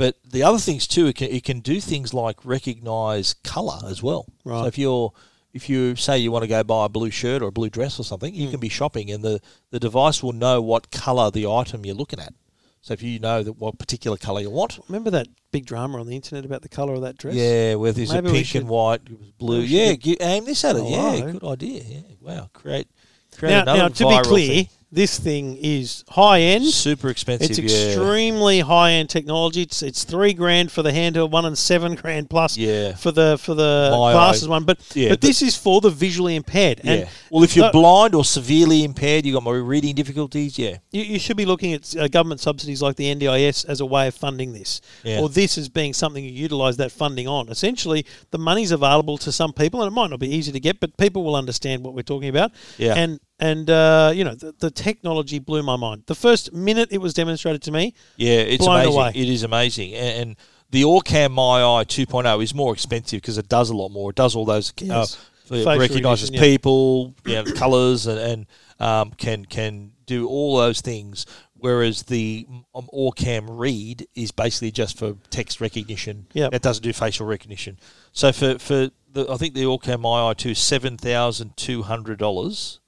But the other things too, it can, it can do things like recognise colour as well. Right. So if you're if you say you want to go buy a blue shirt or a blue dress or something, you hmm. can be shopping and the, the device will know what colour the item you're looking at. So if you know that what particular colour you want, Remember that big drama on the internet about the colour of that dress? yeah, whether it's a pink should- and white, blue, yeah, aim this at it. Oh, yeah, wow. good idea. Yeah, wow, create, create Now, another now to be clear, thing. This thing is high end. super expensive. It's yeah. extremely high end technology. It's it's three grand for the handheld one and seven grand plus Yeah. for the for the My glasses eye. one. But Yeah, but but- this is for the visually impaired. Yeah. And well, if you're the- blind or severely impaired, you have got more reading difficulties. Yeah. you, you should be looking at uh, government subsidies like the NDIS as a way of funding this, Yeah. or this as being something you utilise that funding on. Essentially, the money's available to some people, and it might not be easy to get, but people will understand what we're talking about. Yeah. And and uh, you know the, the technology blew my mind. The first minute it was demonstrated to me, Yeah, it's amazing. away. It is amazing. And, and the Orcam My Eye 2.0 is more expensive because it does a lot more. It does all those uh, Yes. it recognizes yeah. people, you know, colors, and, and um, can can do all those things. Whereas the um, Orcam Read is basically just for text recognition. Yep. It doesn't do facial recognition. So for for the, I think the Orcam My Eye 2 is seven thousand two hundred dollars,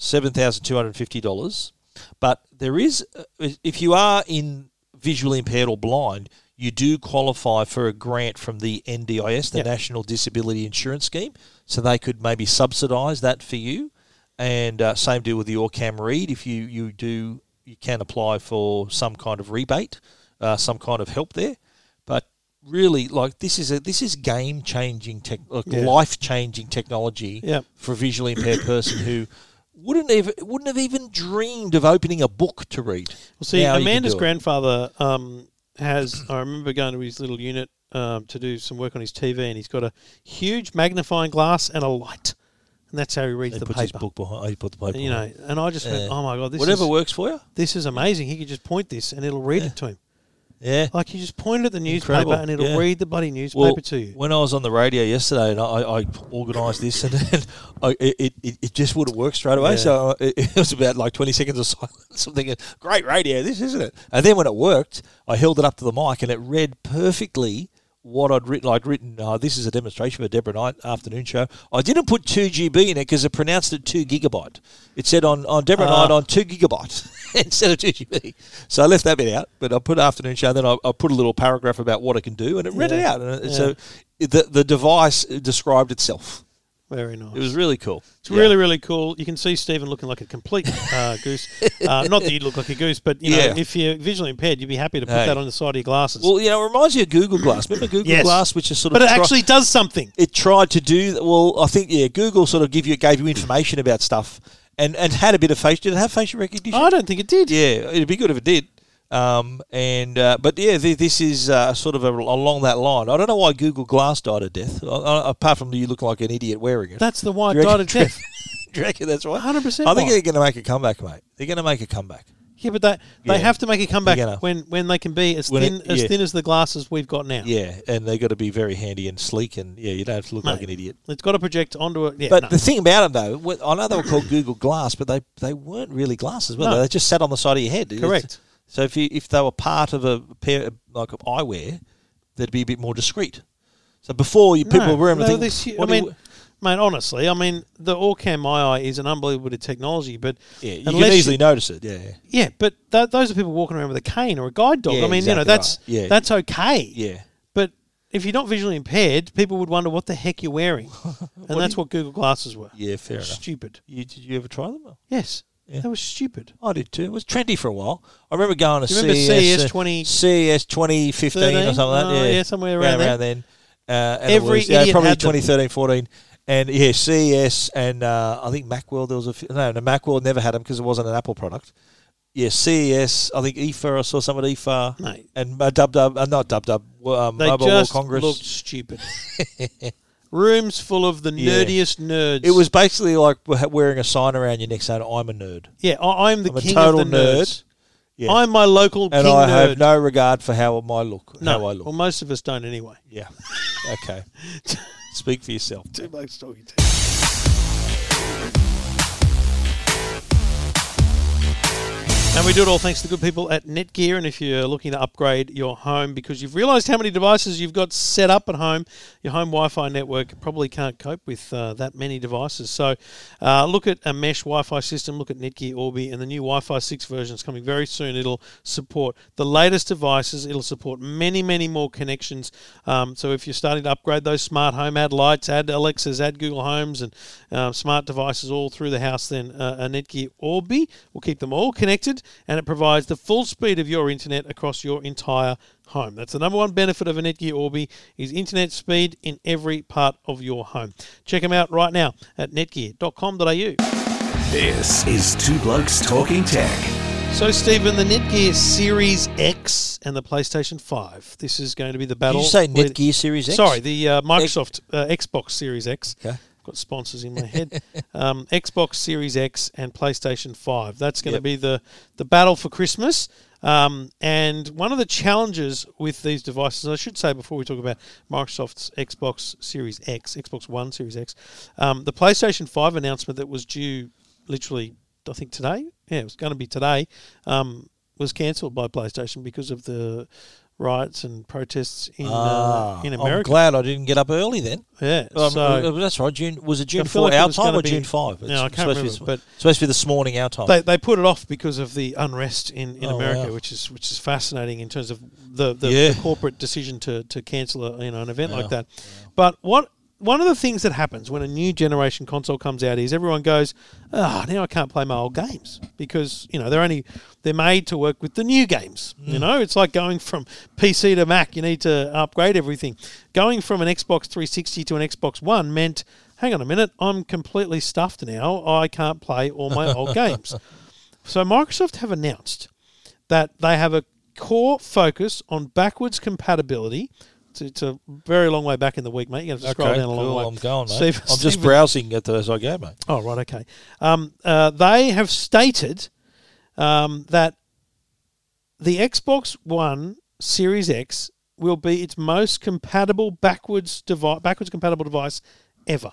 seven thousand two hundred fifty dollars. But there is, uh, if you are in visually impaired or blind, you do qualify for a grant from the NDIS, the Yep. National Disability Insurance Scheme. So they could maybe subsidise that for you. And uh, same deal with the Orcam Read. If you, you do, you can apply for some kind of rebate, uh, some kind of help there. But really, like this is a this is game changing tech, like Yeah. life changing technology Yep. for a visually impaired person who wouldn't even wouldn't have even dreamed of opening a book to read. Well, see, Now Amanda's grandfather um, has. I remember going to his little unit um, to do some work on his TV, and he's got a huge magnifying glass and a light, and that's how he reads He the puts his paper. book behind. He put the paper. And, you know, and I just went, Yeah. "Oh my god, this whatever is works for you. this is amazing." He could just point this, and it'll read it to him. Yeah. Like you just point at the newspaper, Incredible, and it'll yeah. read the bloody newspaper Well, to you. when I was on the radio yesterday and I, I organised this and I, it, it, it just wouldn't work straight away. Yeah. So it, it was about like 20 seconds of silence. I'm thinking, great radio, this isn't it? And then when it worked, I held it up to the mic and it read perfectly what I'd written. I'd written, uh, this is a demonstration for Deborah Knight afternoon show. I didn't put 2 GB in it because it pronounced it 2 gigabyte. It said on, on Deborah Ah. Knight on 2 gigabyte instead of 2 GB. So I left that bit out, but I put afternoon show. Then I, I put a little paragraph about what it can do and it read it out. And Yeah. so the, the device described itself. Very nice. It was really cool. It's really, really cool. You can see Stephen looking like a complete uh, goose. Uh, not that you look like a goose, but you know, Yeah. if you're visually impaired, you'd be happy to put Hey. that on the side of your glasses. Well, you know, it reminds you of Google Glass. Remember Google Yes. Glass, which is sort but of But it tri- actually does something. it tried to do well. I think yeah, Google sort of give you gave you information about stuff and and had a bit of face. Did it have facial recognition? I don't think it did. Yeah, it'd be good if it did. Um, and uh, but yeah, th- this is uh, sort of a, along that line. I don't know why Google Glass died a death, uh, apart from you looking like an idiot wearing it. That's the white Do you dot death. Do you reckon that's why? 100% I think why. they're going to make a comeback, mate. They're going to make a comeback. Yeah, but they they Yeah. have to make a comeback gonna- when, when they can be as thin it- as thin as the glasses we've got now. Yeah, and they got to be very handy and sleek, and yeah, you don't have to look like an idiot. It's got to project onto it. Yeah, But no. the thing about them, though, I know they were called Google Glass, but they, they weren't really glasses, were No. they? They just sat on the side of your head. It's- Correct. So if you if they were part of a pair of, like of eyewear, they'd be a bit more discreet. So before you people No, were wearing them, no, think, this- I do you mean, mate, honestly, I mean, the Orcam My Eye is an unbelievable bit of technology, but yeah, you can easily notice it. Yeah, yeah. yeah, but th- those are people walking around with a cane or a guide dog. Yeah, I mean, you know, that's right. Yeah. that's okay. yeah. But if you're not visually impaired, people would wonder what the heck you're wearing, and that's do what Google glasses were. Yeah, fair enough. Stupid. You, did you ever try them? Yes, Yeah. that was stupid. I did too. It was trendy for a while. I remember going to you remember CES, CES uh, 20 CES 2015 or something like that. Oh, Yeah, yeah, somewhere around there. then. Uh, Every was, yeah, probably had them. 2013, 14. And yeah, CES and uh, I think Macworld. There was a few, no, no Macworld never had them because it wasn't an Apple product. Yeah, CES. I think IFA. I saw some at IFA. Mate. And uh, Dub Dub. Uh, not Dub Dub. Um, They Mobile World just Congress. looked stupid. Rooms full of the Yeah. nerdiest nerds. it was basically like wearing a sign around your neck saying "I'm a nerd." yeah. I, I'm the I'm a king total of the nerd. nerds. Yeah. I'm my local and king I nerd. have no regard for how I look. no, How I look. well, most of us don't anyway. Yeah. Okay. Speak for yourself. And we do it all thanks to the good people at Netgear. And if you're looking to upgrade your home because you've realised how many devices you've got set up at home, your home Wi-Fi network probably can't cope with uh, that many devices. So uh, look at a mesh Wi-Fi system. Look at Netgear Orbi and the new Wi-Fi 6 version is coming very soon. It'll support the latest devices. It'll support many, many more connections. Um, so if you're starting to upgrade those smart home, add lights, add Alexas, add Google Homes, and um, smart devices all through the house, then uh, a Netgear Orbi will keep them all connected and it provides the full speed of your internet across your entire home. That's the number one benefit of a Netgear Orbi is internet speed in every part of your home. Check them out right now at netgear.com.au. This is Two Blokes Talking Tech. So, Stephen, the Netgear Series X and the PlayStation 5. This is going to be the Did battle. you say Netgear Series X? Sorry, the uh, Microsoft uh, Xbox Series X. Okay. Got sponsors in my head. um, Xbox Series X and PlayStation 5. That's going to Yep. be the, the battle for Christmas. Um, and one of the challenges with these devices, I should say before we talk about Microsoft's Xbox Series X, Xbox One Series X, um, the PlayStation 5 announcement that was due literally, I think today, yeah, it was going to be today, um, was cancelled by PlayStation because of the riots and protests in Ah, uh, in I'm America. glad I didn't get up early then. Yeah, Um, so uh, that's right. June was it June four our time or be- June five? No, I can't be remember, this- but- supposed to be this morning our time. they, they put it off because of the unrest in, in Oh, America, wow. which is which is fascinating in terms of the, the, Yeah. the corporate decision to, to cancel a, you know an event Yeah. like that. But what one of the things that happens when a new generation console comes out is everyone goes, "Ah, now I can't play my old games because you know they're only they're made to work with the new games. You Mm. know, it's like going from PC to Mac. You need to upgrade everything. Going from an Xbox 360 to an Xbox One meant." Hang on a minute, I'm completely stuffed now. I can't play all my old games. So Microsoft have announced that they have a core focus on backwards compatibility. It's, a very long way back in the week, mate. You have to okay, scroll down a long cool. way. I'm going, mate. Steve- I'm just browsing at the, as I go, mate. Oh, right, okay. Um, uh, they have stated um, that the Xbox One Series X will be its most compatible backwards device, backwards compatible device ever.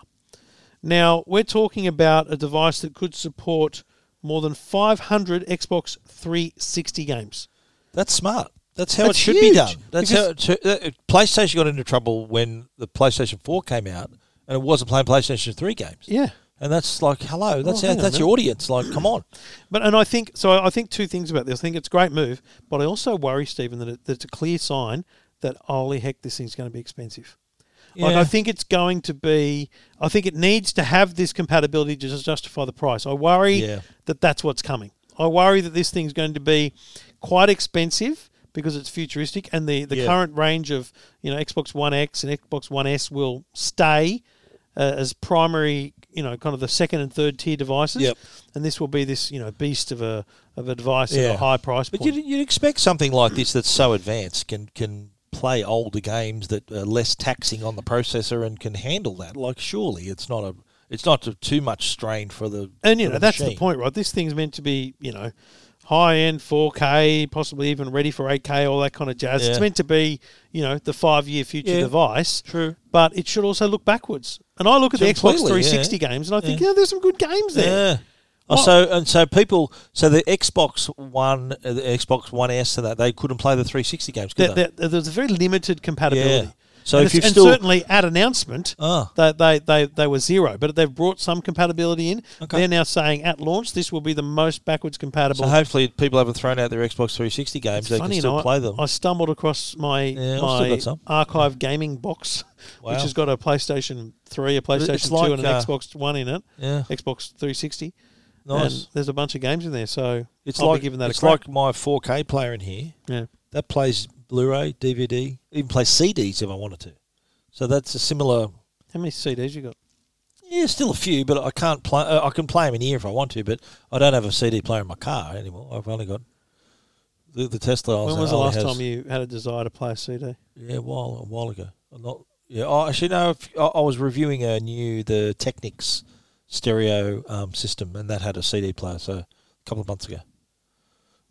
Now we're talking about a device that could support more than 500 Xbox 360 games. That's smart. That's how That's it should huge, be done. That's how it PlayStation got into trouble when the PlayStation Four came out, and it wasn't playing PlayStation Three games. Yeah. And that's like, hello, that's Oh, that's your audience. Like, come on. But and I think so. I think two things about this. I think it's a great move, but I also worry, Stephen, that, it, that it's a clear sign that holy heck, this thing's going to be expensive. Like I think it's going to be. I think it needs to have this compatibility to just justify the price. I worry Yeah. that that's what's coming. I worry that this thing's going to be quite expensive because it's futuristic, and the, the Yeah. current range of you know Xbox One X and Xbox One S will stay uh, as primary, you know, kind of the second and third tier devices. Yep. And this will be this you know beast of a of a device at a high price But point. you'd, you'd expect something like this that's so advanced can can play older games that are less taxing on the processor and can handle that. Like, surely it's not a it's not too- much strain for the And you know the that's the point, right? This thing's meant to be, you know, high end 4K, possibly even ready for 8K, all that kind of jazz. It's meant to be, you know, the five year future Yeah. device. True. But it should also look backwards. And I look at the Xbox Completely, 360 games and I think, Yeah. yeah, there's some good games there. Yeah. Oh, so and so people, so the Xbox One, uh, the Xbox One S, and that they couldn't play the 360 games, could there- there's a very limited compatibility. Yeah. So and if you've and still- certainly at announcement, Ah. they, they, they, they were zero, but they've brought some compatibility in. Okay. They're now saying at launch this will be the most backwards compatible. So hopefully people haven't thrown out their Xbox 360 games; It's they funny, can still play them. I stumbled across my Yeah, my archive gaming box, which has got a PlayStation Three, a PlayStation it's Two, like, and an uh, Xbox One in it. yeah, Xbox 360. nice. And there's a bunch of games in there, so It's I'll like giving that it's like my 4K player in here. yeah. That plays Blu-ray, DVD, even play CDs if I wanted to. So that's a similar. How many CDs you got? Yeah, still a few, but I can't play. Uh, I can play them in here if I want to, but I don't have a CD player in my car anymore. I've only got the, the Tesla. when was the last has- time you had a desire to play a CD? Yeah, a while a while ago. I'm not. Yeah, actually, no. if- I, I was reviewing a new the Technics stereo um, system, and that had a CD player. So a couple of months ago.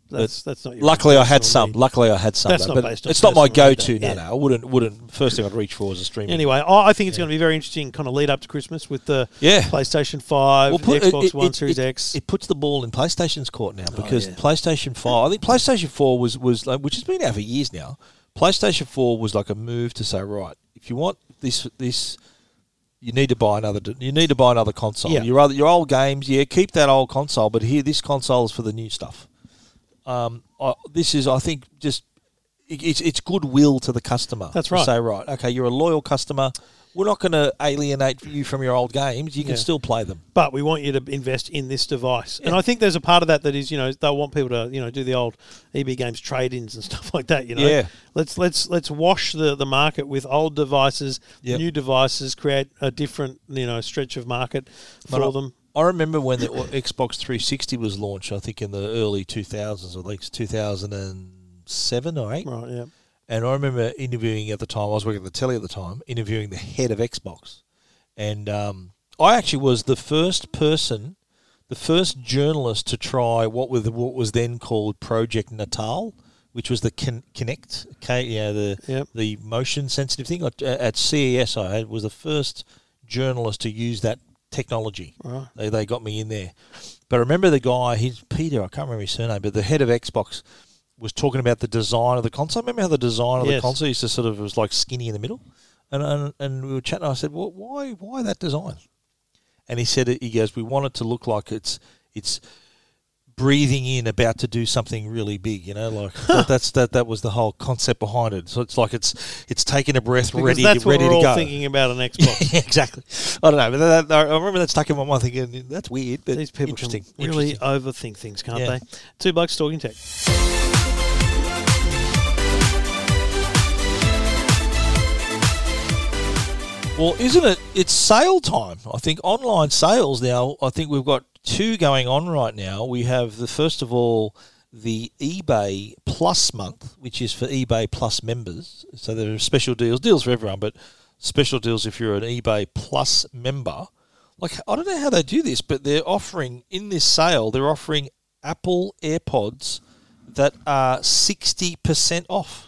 That's that's not. Your Luckily, I had some. need. Luckily, I had some. That's though, not but based on it's not my go-to. No, Yeah. no, I wouldn't. Wouldn't. First thing I'd reach for was a streaming. Anyway, I I think it's going to be very interesting, kind of lead up to Christmas with the Yeah. PlayStation Five, Well, put- it- Xbox it- One it- Series X. It puts the ball in PlayStation's court now oh, because yeah. PlayStation Five. I think PlayStation Four was was like, which has been out for years now. PlayStation Four was like a move to say, right, if you want this this. You need to buy another. You need to buy another console. Yeah. Your other, your old games, yeah, keep that old console, but here, this console is for the new stuff. Um, I, this is, I think, just it, it's it's goodwill to the customer. That's to right. Say right, okay, you're a loyal customer. We're not going to alienate you from your old games. You can Yeah. still play them. but we want you to invest in this device. And I think there's a part of that that is, you know, they'll want people to, you know, do the old EB Games trade-ins and stuff like that. You know, Yeah. Let's let's let's wash the, the market with old devices, Yep. new devices, create a different, you know, stretch of market for But them. I remember when the Xbox 360 was launched. I think in the early 2000s, or like 2007 or eight. Right. Yeah. And I remember interviewing at the time. I was working at the telly at the time, interviewing the head of Xbox, and um, I actually was the first person, the first journalist to try what was what was then called Project Natal, which was the Kin- Kinect, K, yeah, the Yep. the motion sensitive thing at CES. I was the first journalist to use that technology. Right. They, they got me in there. But I remember the guy, he's Peter, I can't remember his surname, but the head of Xbox was talking about the design of the console. Remember how the design of Yes. the console used to sort of was like skinny in the middle? And and, and we were chatting. I said, "Well, why why that design?" And he said, "He goes, we want it to look like it's it's breathing in, about to do something really big. You know, like that, that's that that was the whole concept behind it. So it's like it's it's taking a breath, Because ready that's to, ready we're to all go. thinking about an Xbox. Yeah, exactly. I don't know, but that, that- I remember that stuck in my mind, thinking that's weird, but These people interesting. really interesting. overthink things, can't Yeah. they? Two bucks talking tech. Well, isn't it? It's sale time. I think online sales now. I think we've got two going on right now. We have the first of all the eBay Plus month, which is for eBay Plus members. So there are special deals, deals for everyone, but special deals if you're an eBay Plus member. Like I don't know how they do this, but they're offering in this sale. They're offering Apple AirPods that are sixty percent off.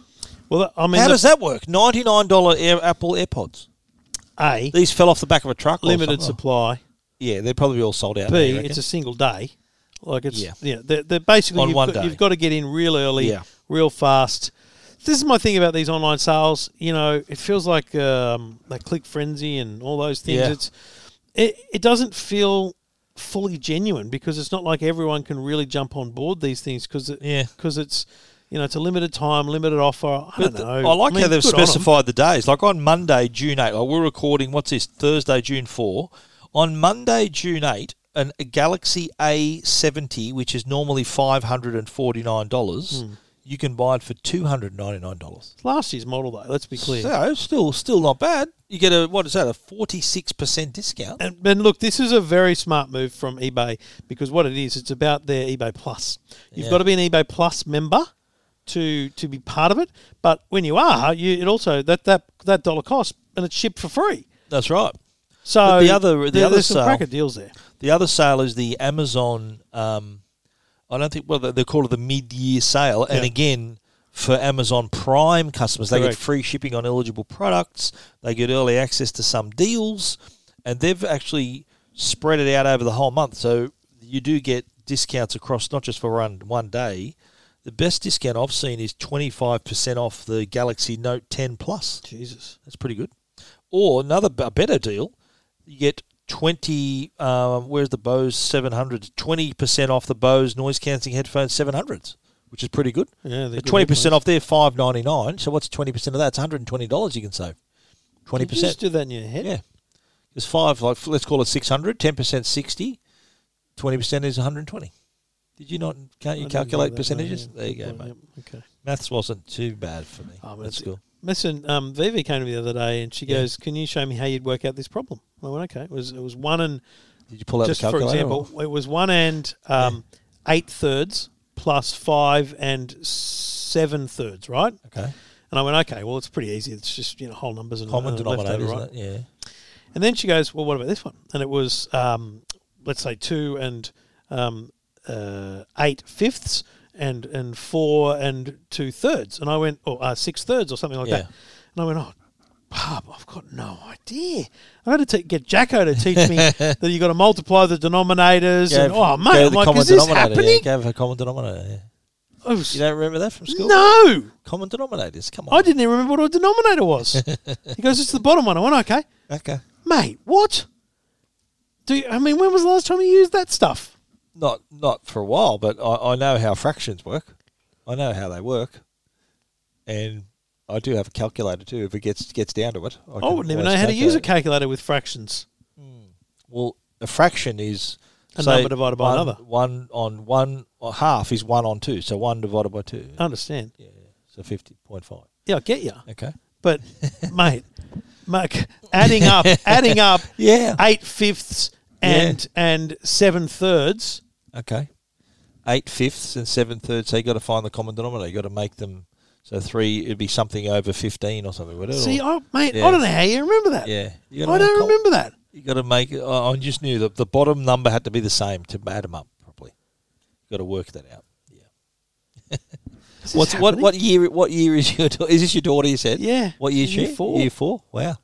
Well, I mean, How the- does that work? Ninety nine dollar Air Apple AirPods. A These fell off the back of a truck. limited supply. Yeah, they're probably all sold out. B, now, it's a single day. Like it's Yeah. yeah, they're, they're basically On you've, one got, day. you've got to get in real early, Yeah. real fast. This is my thing about these online sales. You know, it feels like um, like click frenzy and all those things. Yeah. It's it, it doesn't feel fully genuine because it's not like everyone can really jump on board these things because it, Yeah. because it's you know it's a limited time, limited offer. I don't know. I like mean, how they've good on 'em. specified the days. Like on Monday, June 8, like we're recording, what's this, Thursday, June 4. On Monday, June 8, an, a Galaxy A70, which is normally $549, Hmm. you can buy it for $299. Last year's model though. Let's be clear. So, still still not bad. You get a, what is that, a 46% discount? And, and look, this is a very smart move from eBay because what it is, it's about their eBay Plus. You've Yeah. got to be an eBay Plus member to to be part of it. But when you are, you it also that that that dollar cost and it's shipped for free. That's right. So But the other- the there- other there's some sale- cracker deals there. The other sale is the Amazon. Um, I don't think well they call it the mid-year sale, and Yeah. again for Amazon Prime customers, they get free shipping on eligible products. They get early access to some deals, and they've actually spread it out over the whole month. So you do get discounts across not just for one one day. The best discount I've seen is twenty five percent off the Galaxy Note 10 Plus. Jesus. That's pretty good. Or another a better deal, you get twenty. Um, where's the Bose seven hundreds? Twenty percent off the Bose noise cancelling headphones seven hundreds, which is pretty good. Yeah, they're good Twenty percent headphones. off there, five ninety nine. So what's twenty percent of that? It's one hundred and twenty dollars you can save. Twenty Did you just do that in your head? Yeah. There's five. Like let's call it six hundred. Ten percent sixty. Twenty percent is one hundred and twenty. Did you not? Can't you calculate that, no, percentages? yeah. There you go, mate. yep, Okay. Maths wasn't too bad for me. Oh, That's it's- cool. Listen, um, Vivi came to me the other day and she Yeah. goes, "Can you show me how you'd work out this problem?" I went, "Okay." It was it was one and Did you pull out just the for example, or- it was one and um, eight thirds plus five and seven thirds, right? Okay. And I went, okay, well, it's pretty easy. It's just you know whole numbers and Common and denominator, over, isn't it? Yeah. And then she goes, well, what about this one? And it was, um, let's say two and um, uh, eight fifths and and four and two thirds, and I went or uh, six thirds or something like Yeah. that, and I went, oh. Bob, I've got no idea. I had to t- get Jacko to teach me that you got to multiply the denominators. and, oh, mate, I'm like, common is this denominator, happening? Yeah, go for common denominator. Yeah. Was- You don't remember that from school? no, Common denominators. Come on. I didn't even remember what a denominator was. he goes, it's the bottom one. I went, okay. Okay. Mate, what? Do you, I mean, when was the last time you used that stuff? Not not for a while, but I, I know how fractions work. I know how they work, and I do have a calculator too. If it gets gets down to it, I, I wouldn't even know how to use a calculator with fractions. it. Well, a fraction is A say, number divided by one, another. One on one or half is one on two, so one divided by two. I understand. Yeah, so fifty point five. Yeah, I get you. Okay. But, mate, mate, adding up, adding up Yeah. eight fifths and and seven thirds. Okay. Eight fifths and seven thirds. So you got to find the common denominator. You got to make them. So three, it'd be something over fifteen or something. Would it? See, Or- I, mate, Yeah. I don't know how you remember that. yeah. I don't remember that. You got to make. it- I I just knew that the bottom number had to be the same to add them up properly. You got to work that out. Yeah. What's what? happening? What year? What year is your? Is this your daughter? You said. Yeah, What year? is year she? four. Year four. Wow.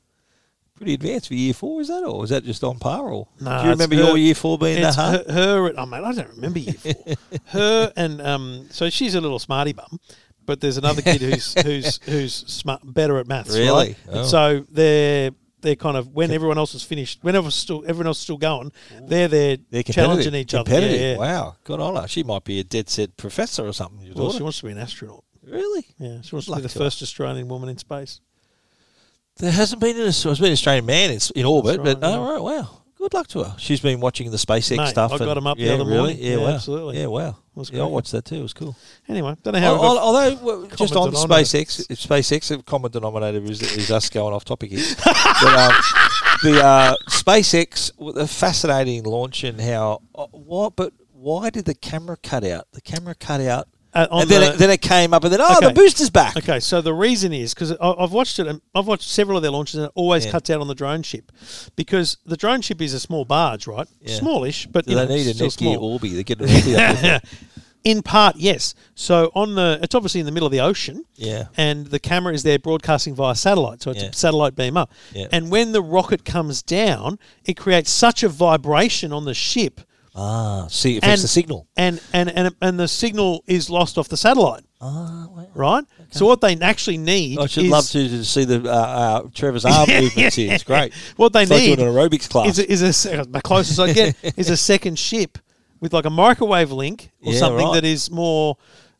Pretty advanced for year four, is that, or is that just on par? Or Nah, do you remember her- your year four being that hard? her, her. Oh man, I don't remember year four. her and um, so she's a little smarty bum, but there's another kid who's who's who's smart, better at maths. Really? Right? Oh. And so they're they're kind of when everyone else is finished, whenever still everyone else is still going, they're they're, They're challenging each other. competitive. Yeah, yeah. Wow, good on her. She might be a dead set professor or something. Well, daughter. she wants to be an astronaut. really? Yeah, she wants Luck to be the to her. first Australian woman in space. There hasn't been an, there's been an Australian man in, in orbit, That's right, but yeah. oh, right, wow. Good luck to her. She's been watching the SpaceX Mate, stuff. I got and- 'em up the other really? morning. Yeah, Yeah, wow. absolutely. Yeah, wow. was yeah, I watched that too. It was cool. Anyway, don't know how. Al- I got- al- although, well, just on. SpaceX, SpaceX, the common denominator is, is us going off topic here. but, um, the uh, SpaceX, a fascinating launch and how, uh, what, but why did the camera cut out? The camera cut out. Uh, and then, the- it, then it came up, and then, oh, Okay. the booster's back. Okay, so the reason is because I've watched it. and I've watched several of their launches, and it always Yeah. cuts out on the drone ship because the drone ship is a small barge, right? Yeah. Smallish, but you they know, need a Netgear. Orbi? They get an Orbi up. In part, yes. So on the, it's obviously in the middle of the ocean, Yeah. and the camera is there broadcasting via satellite, so it's Yeah. a satellite beam up. Yeah. And when the rocket comes down, it creates such a vibration on the ship, Ah, see, it affects And- the signal. and and and and the signal is lost off the satellite, Ah, wow. right? So what they actually need, I should is, love to, to see the uh, uh, Trevor's arm movements here. It's great. What they It's like need doing an aerobics class. is a, is a se- the closest I get is a second ship with like a microwave link or Yeah, something right. that is more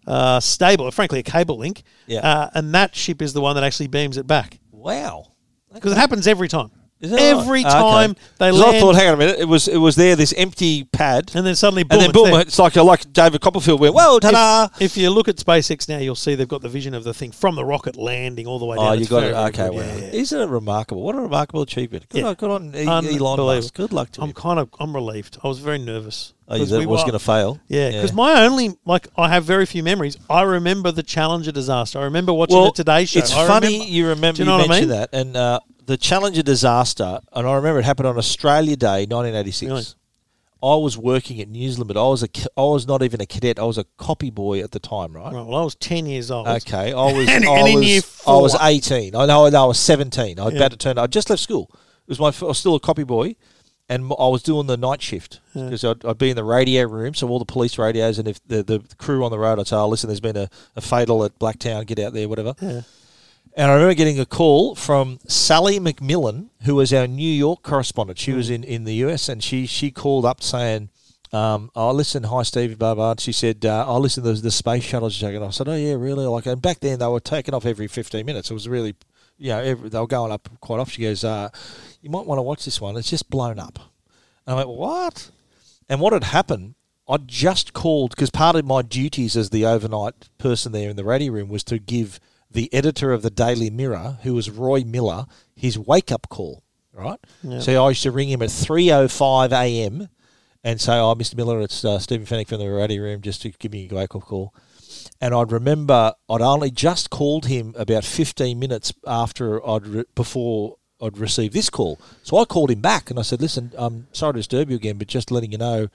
uh, stable. Frankly, a cable link. Yeah. Uh, and that ship is the one that actually beams it back wow. because it happens every time. That every right? Ah, time okay. they land, I thought, hang on a minute, it was it was there this empty pad, and then suddenly boom, and then it's boom, there. it's like like David Copperfield went, whoa, ta-da! If, if you look at SpaceX now, you'll see they've got the vision of the thing from the rocket landing all the way down. Oh, you It's got it. Okay, well. Yeah, yeah. Isn't it remarkable? What a remarkable achievement. Good, Yeah. on, good on Elon Musk. Good luck to you. I'm him. kind of I'm relieved. I was very nervous. Oh, you thought we it was going to fail. Yeah, because my only like I have very few memories. I remember the Challenger disaster. I remember watching the Today Show. It's I funny remember- you remember Do you, you know what I mean? that, and uh, the Challenger disaster, and I remember it happened on Australia Day, 1986. Really? I was working at News Limited. I was a, I was not even a cadet. I was a copy boy at the time, right? Right, well, I was ten years old. Okay, I was. And- I and was, I was eighteen. I know. I was seventeen. I was Yeah. about to turn. I just left school. It was my. I was still a copy boy, and I was doing the night shift because I'd, I'd be in the radio room. So all the police radios, and if the, the crew on the road, I'd say, "Oh, listen, there's been a, a fatal at Blacktown. Get out there, whatever." Yeah. And I remember getting a call from Sally McMillan, who was our New York correspondent. She Mm. was in, in the US, and she she called up saying, um, "Oh, listen, hi Steve, blah blah." She said, uh, "Oh, listen, there's the space shuttles taking off." I said, "Oh yeah, really?" Like, and back then they were taking off every 15 minutes. It was really, you know, every, they were going up quite often. She goes, uh, "You might want to watch this one. It's just blown up." And I went, "What?" And what had happened? I just called because part of my duties as the overnight person there in the radio room was to give the editor of the Daily Mirror, who was Roy Miller, his wake up call. Right. So I used to ring him at three o five a.m. and say, "Oh, Mr. Miller, it's uh, Stephen Fenech from the radio room, just to give me a wake up call." And I'd remember I'd only just called him about fifteen minutes after I'd re- before I'd received this call. So I called him back and I said, "Listen, I'm sorry to disturb you again, but just letting you know,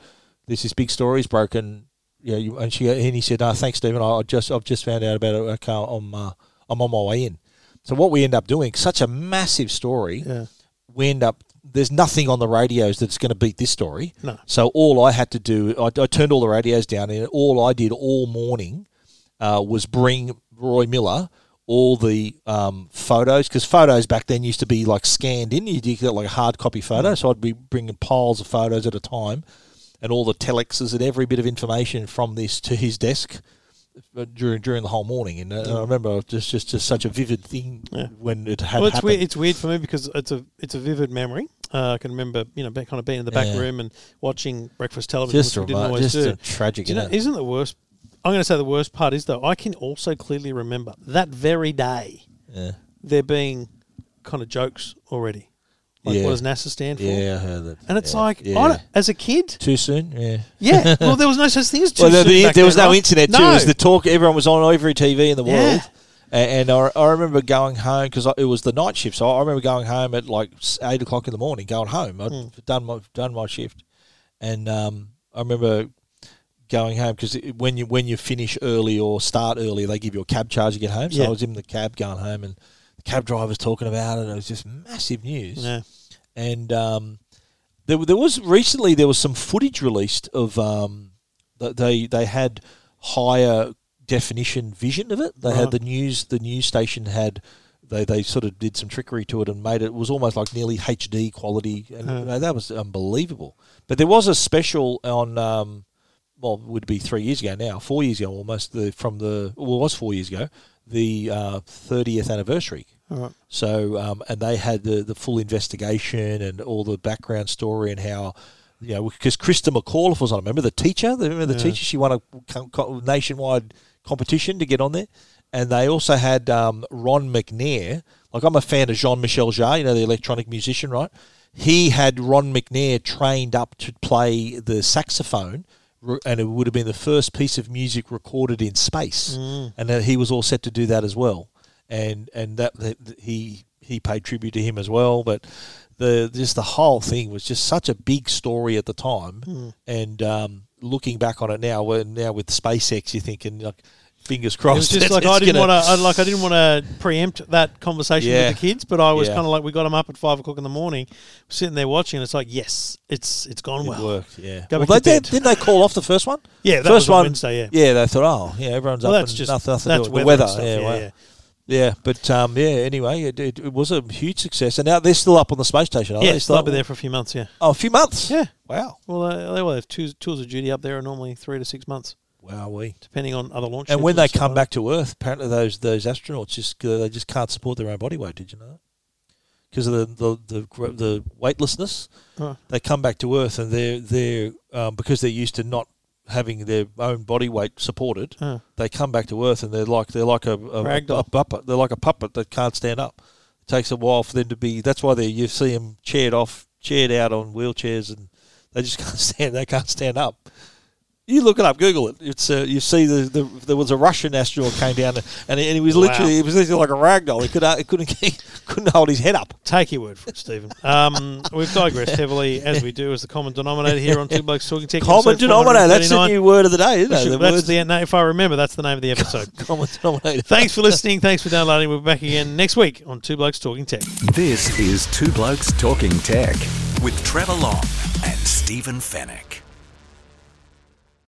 this is big story's broken. yeah, you, and she and he said, "No, thanks, Stephen. I, I just I've just found out about it. Okay, I'm uh, I'm on my way in." So what we end up doing, such a massive story, Yeah. we end up there's nothing on the radios that's going to beat this story. No. So all I had to do, I, I turned all the radios down, and all I did all morning uh, was bring Roy Miller all the um, photos because photos back then used to be like scanned in. You did get like a hard copy photo, so I'd be bringing piles of photos at a time, and all the telexes and every bit of information from this to his desk during during the whole morning. And, uh, I remember just just just such a vivid thing Yeah. when it had Well, it's happened. weird. It's weird for me because it's a it's a vivid memory. Uh, I can remember, you know, kind of being in the back Yeah. room and watching breakfast television, just which we didn't remote, always just do. a tragic. Do you know, isn't it? isn't the worst? I'm going to say the worst part is though I can also clearly remember that very day yeah. there being kind of jokes already. Like Yeah. what does NASA stand for? Yeah, I heard that. And it's Yeah. like, yeah. As a kid, too soon. Yeah. yeah. Well, there was no such thing as too Well, there, soon the- there was then, no right? internet too. No. It was the talk. Everyone was on every TV in the world. Yeah. And, and I, I remember going home because it was the night shift. So I remember going home at like eight o'clock in the morning. Going home, I'd Hmm. done my done my shift, and um, I remember going home because when you when you finish early or start early, they give you a cab charge to get home. So. I was in the cab going home, and cab drivers talking about it. It was just massive news Yeah. and um, there, there was recently there was some footage released of um, that they they had higher definition vision of it. They Right. had the news the news station had they, they sort of did some trickery to it and made it, it was almost like nearly HD quality, and Yeah. you know, that was unbelievable. But there was a special on. Um, well, it would be three years ago now, four years ago almost. The from the well, it was four years ago, the uh, thirtieth anniversary All right. so, um, and they had the, the full investigation and all the background story and how, you know, because Christa McAuliffe was on. Remember the teacher? Remember the Yeah. teacher? She won a nationwide competition to get on there. And they also had um, Ron McNair. Like I'm a fan of Jean Michel Jarre, you know, the electronic musician, right? He had Ron McNair trained up to play the saxophone. And it would have been the first piece of music recorded in space, Mm. and that he was all set to do that as well and and that, that he he paid tribute to him as well. But the just the whole thing was just such a big story at the time, Hmm. and um, looking back on it now, now with SpaceX, you're thinking like fingers It crossed. was just like I didn't want to, like I didn't want to preempt that conversation Yeah. with the kids, but I was Yeah. kind of like, we got them up at five o'clock in the morning, sitting there watching, and it's like, yes, it's it's gone It well. worked, yeah. Go well, they did, didn't they call off the first one? Yeah, first on one, Wednesday. Yeah, Yeah, they thought, oh, yeah, everyone's well, up that's and just nothing, nothing that's to do with weather, weather. stuff. yeah, Yeah, wow. yeah. But um, yeah. Anyway, it, it, it was a huge success, and now they're still up on the space station. Yeah, they? still Still up there for a few months. Yeah, Oh, a few months. yeah. Wow. Well, uh, they will have two tours of duty up there are normally three to six months, Wow. We. depending on other launch. And when they come back to Earth, apparently those those astronauts just uh, they just can't support their own body weight. Did you know that? Because of the the, the the weightlessness. Right. they come back to Earth and they're they're um, because they're used to not having their own body weight supported. Huh. They come back to Earth and they're like they're like a, a, Ragdoll. a puppet. They're like a puppet that can't stand up. It takes a while for them to be. That's why they you see them chaired off, chaired out on wheelchairs, and they just can't stand. They can't stand up. You look it up, Google it. It's uh, you see the, the there was a Russian astronaut came down and, and he was Wow. literally he was literally like a rag doll. He could uh, he couldn't he couldn't hold his head up. Take your word for it, Stephen. Um, we've digressed heavily as we do as the common denominator here on Two Blokes Talking Tech. Common denominator. That's the new word of the day, isn't it? The That's words- the na- if I remember, that's the name of the episode. common denominator. Thanks for listening. Thanks for downloading. We'll be back again next week on Two Blokes Talking Tech. This is Two Blokes Talking Tech with Trevor Long and Stephen Fenech.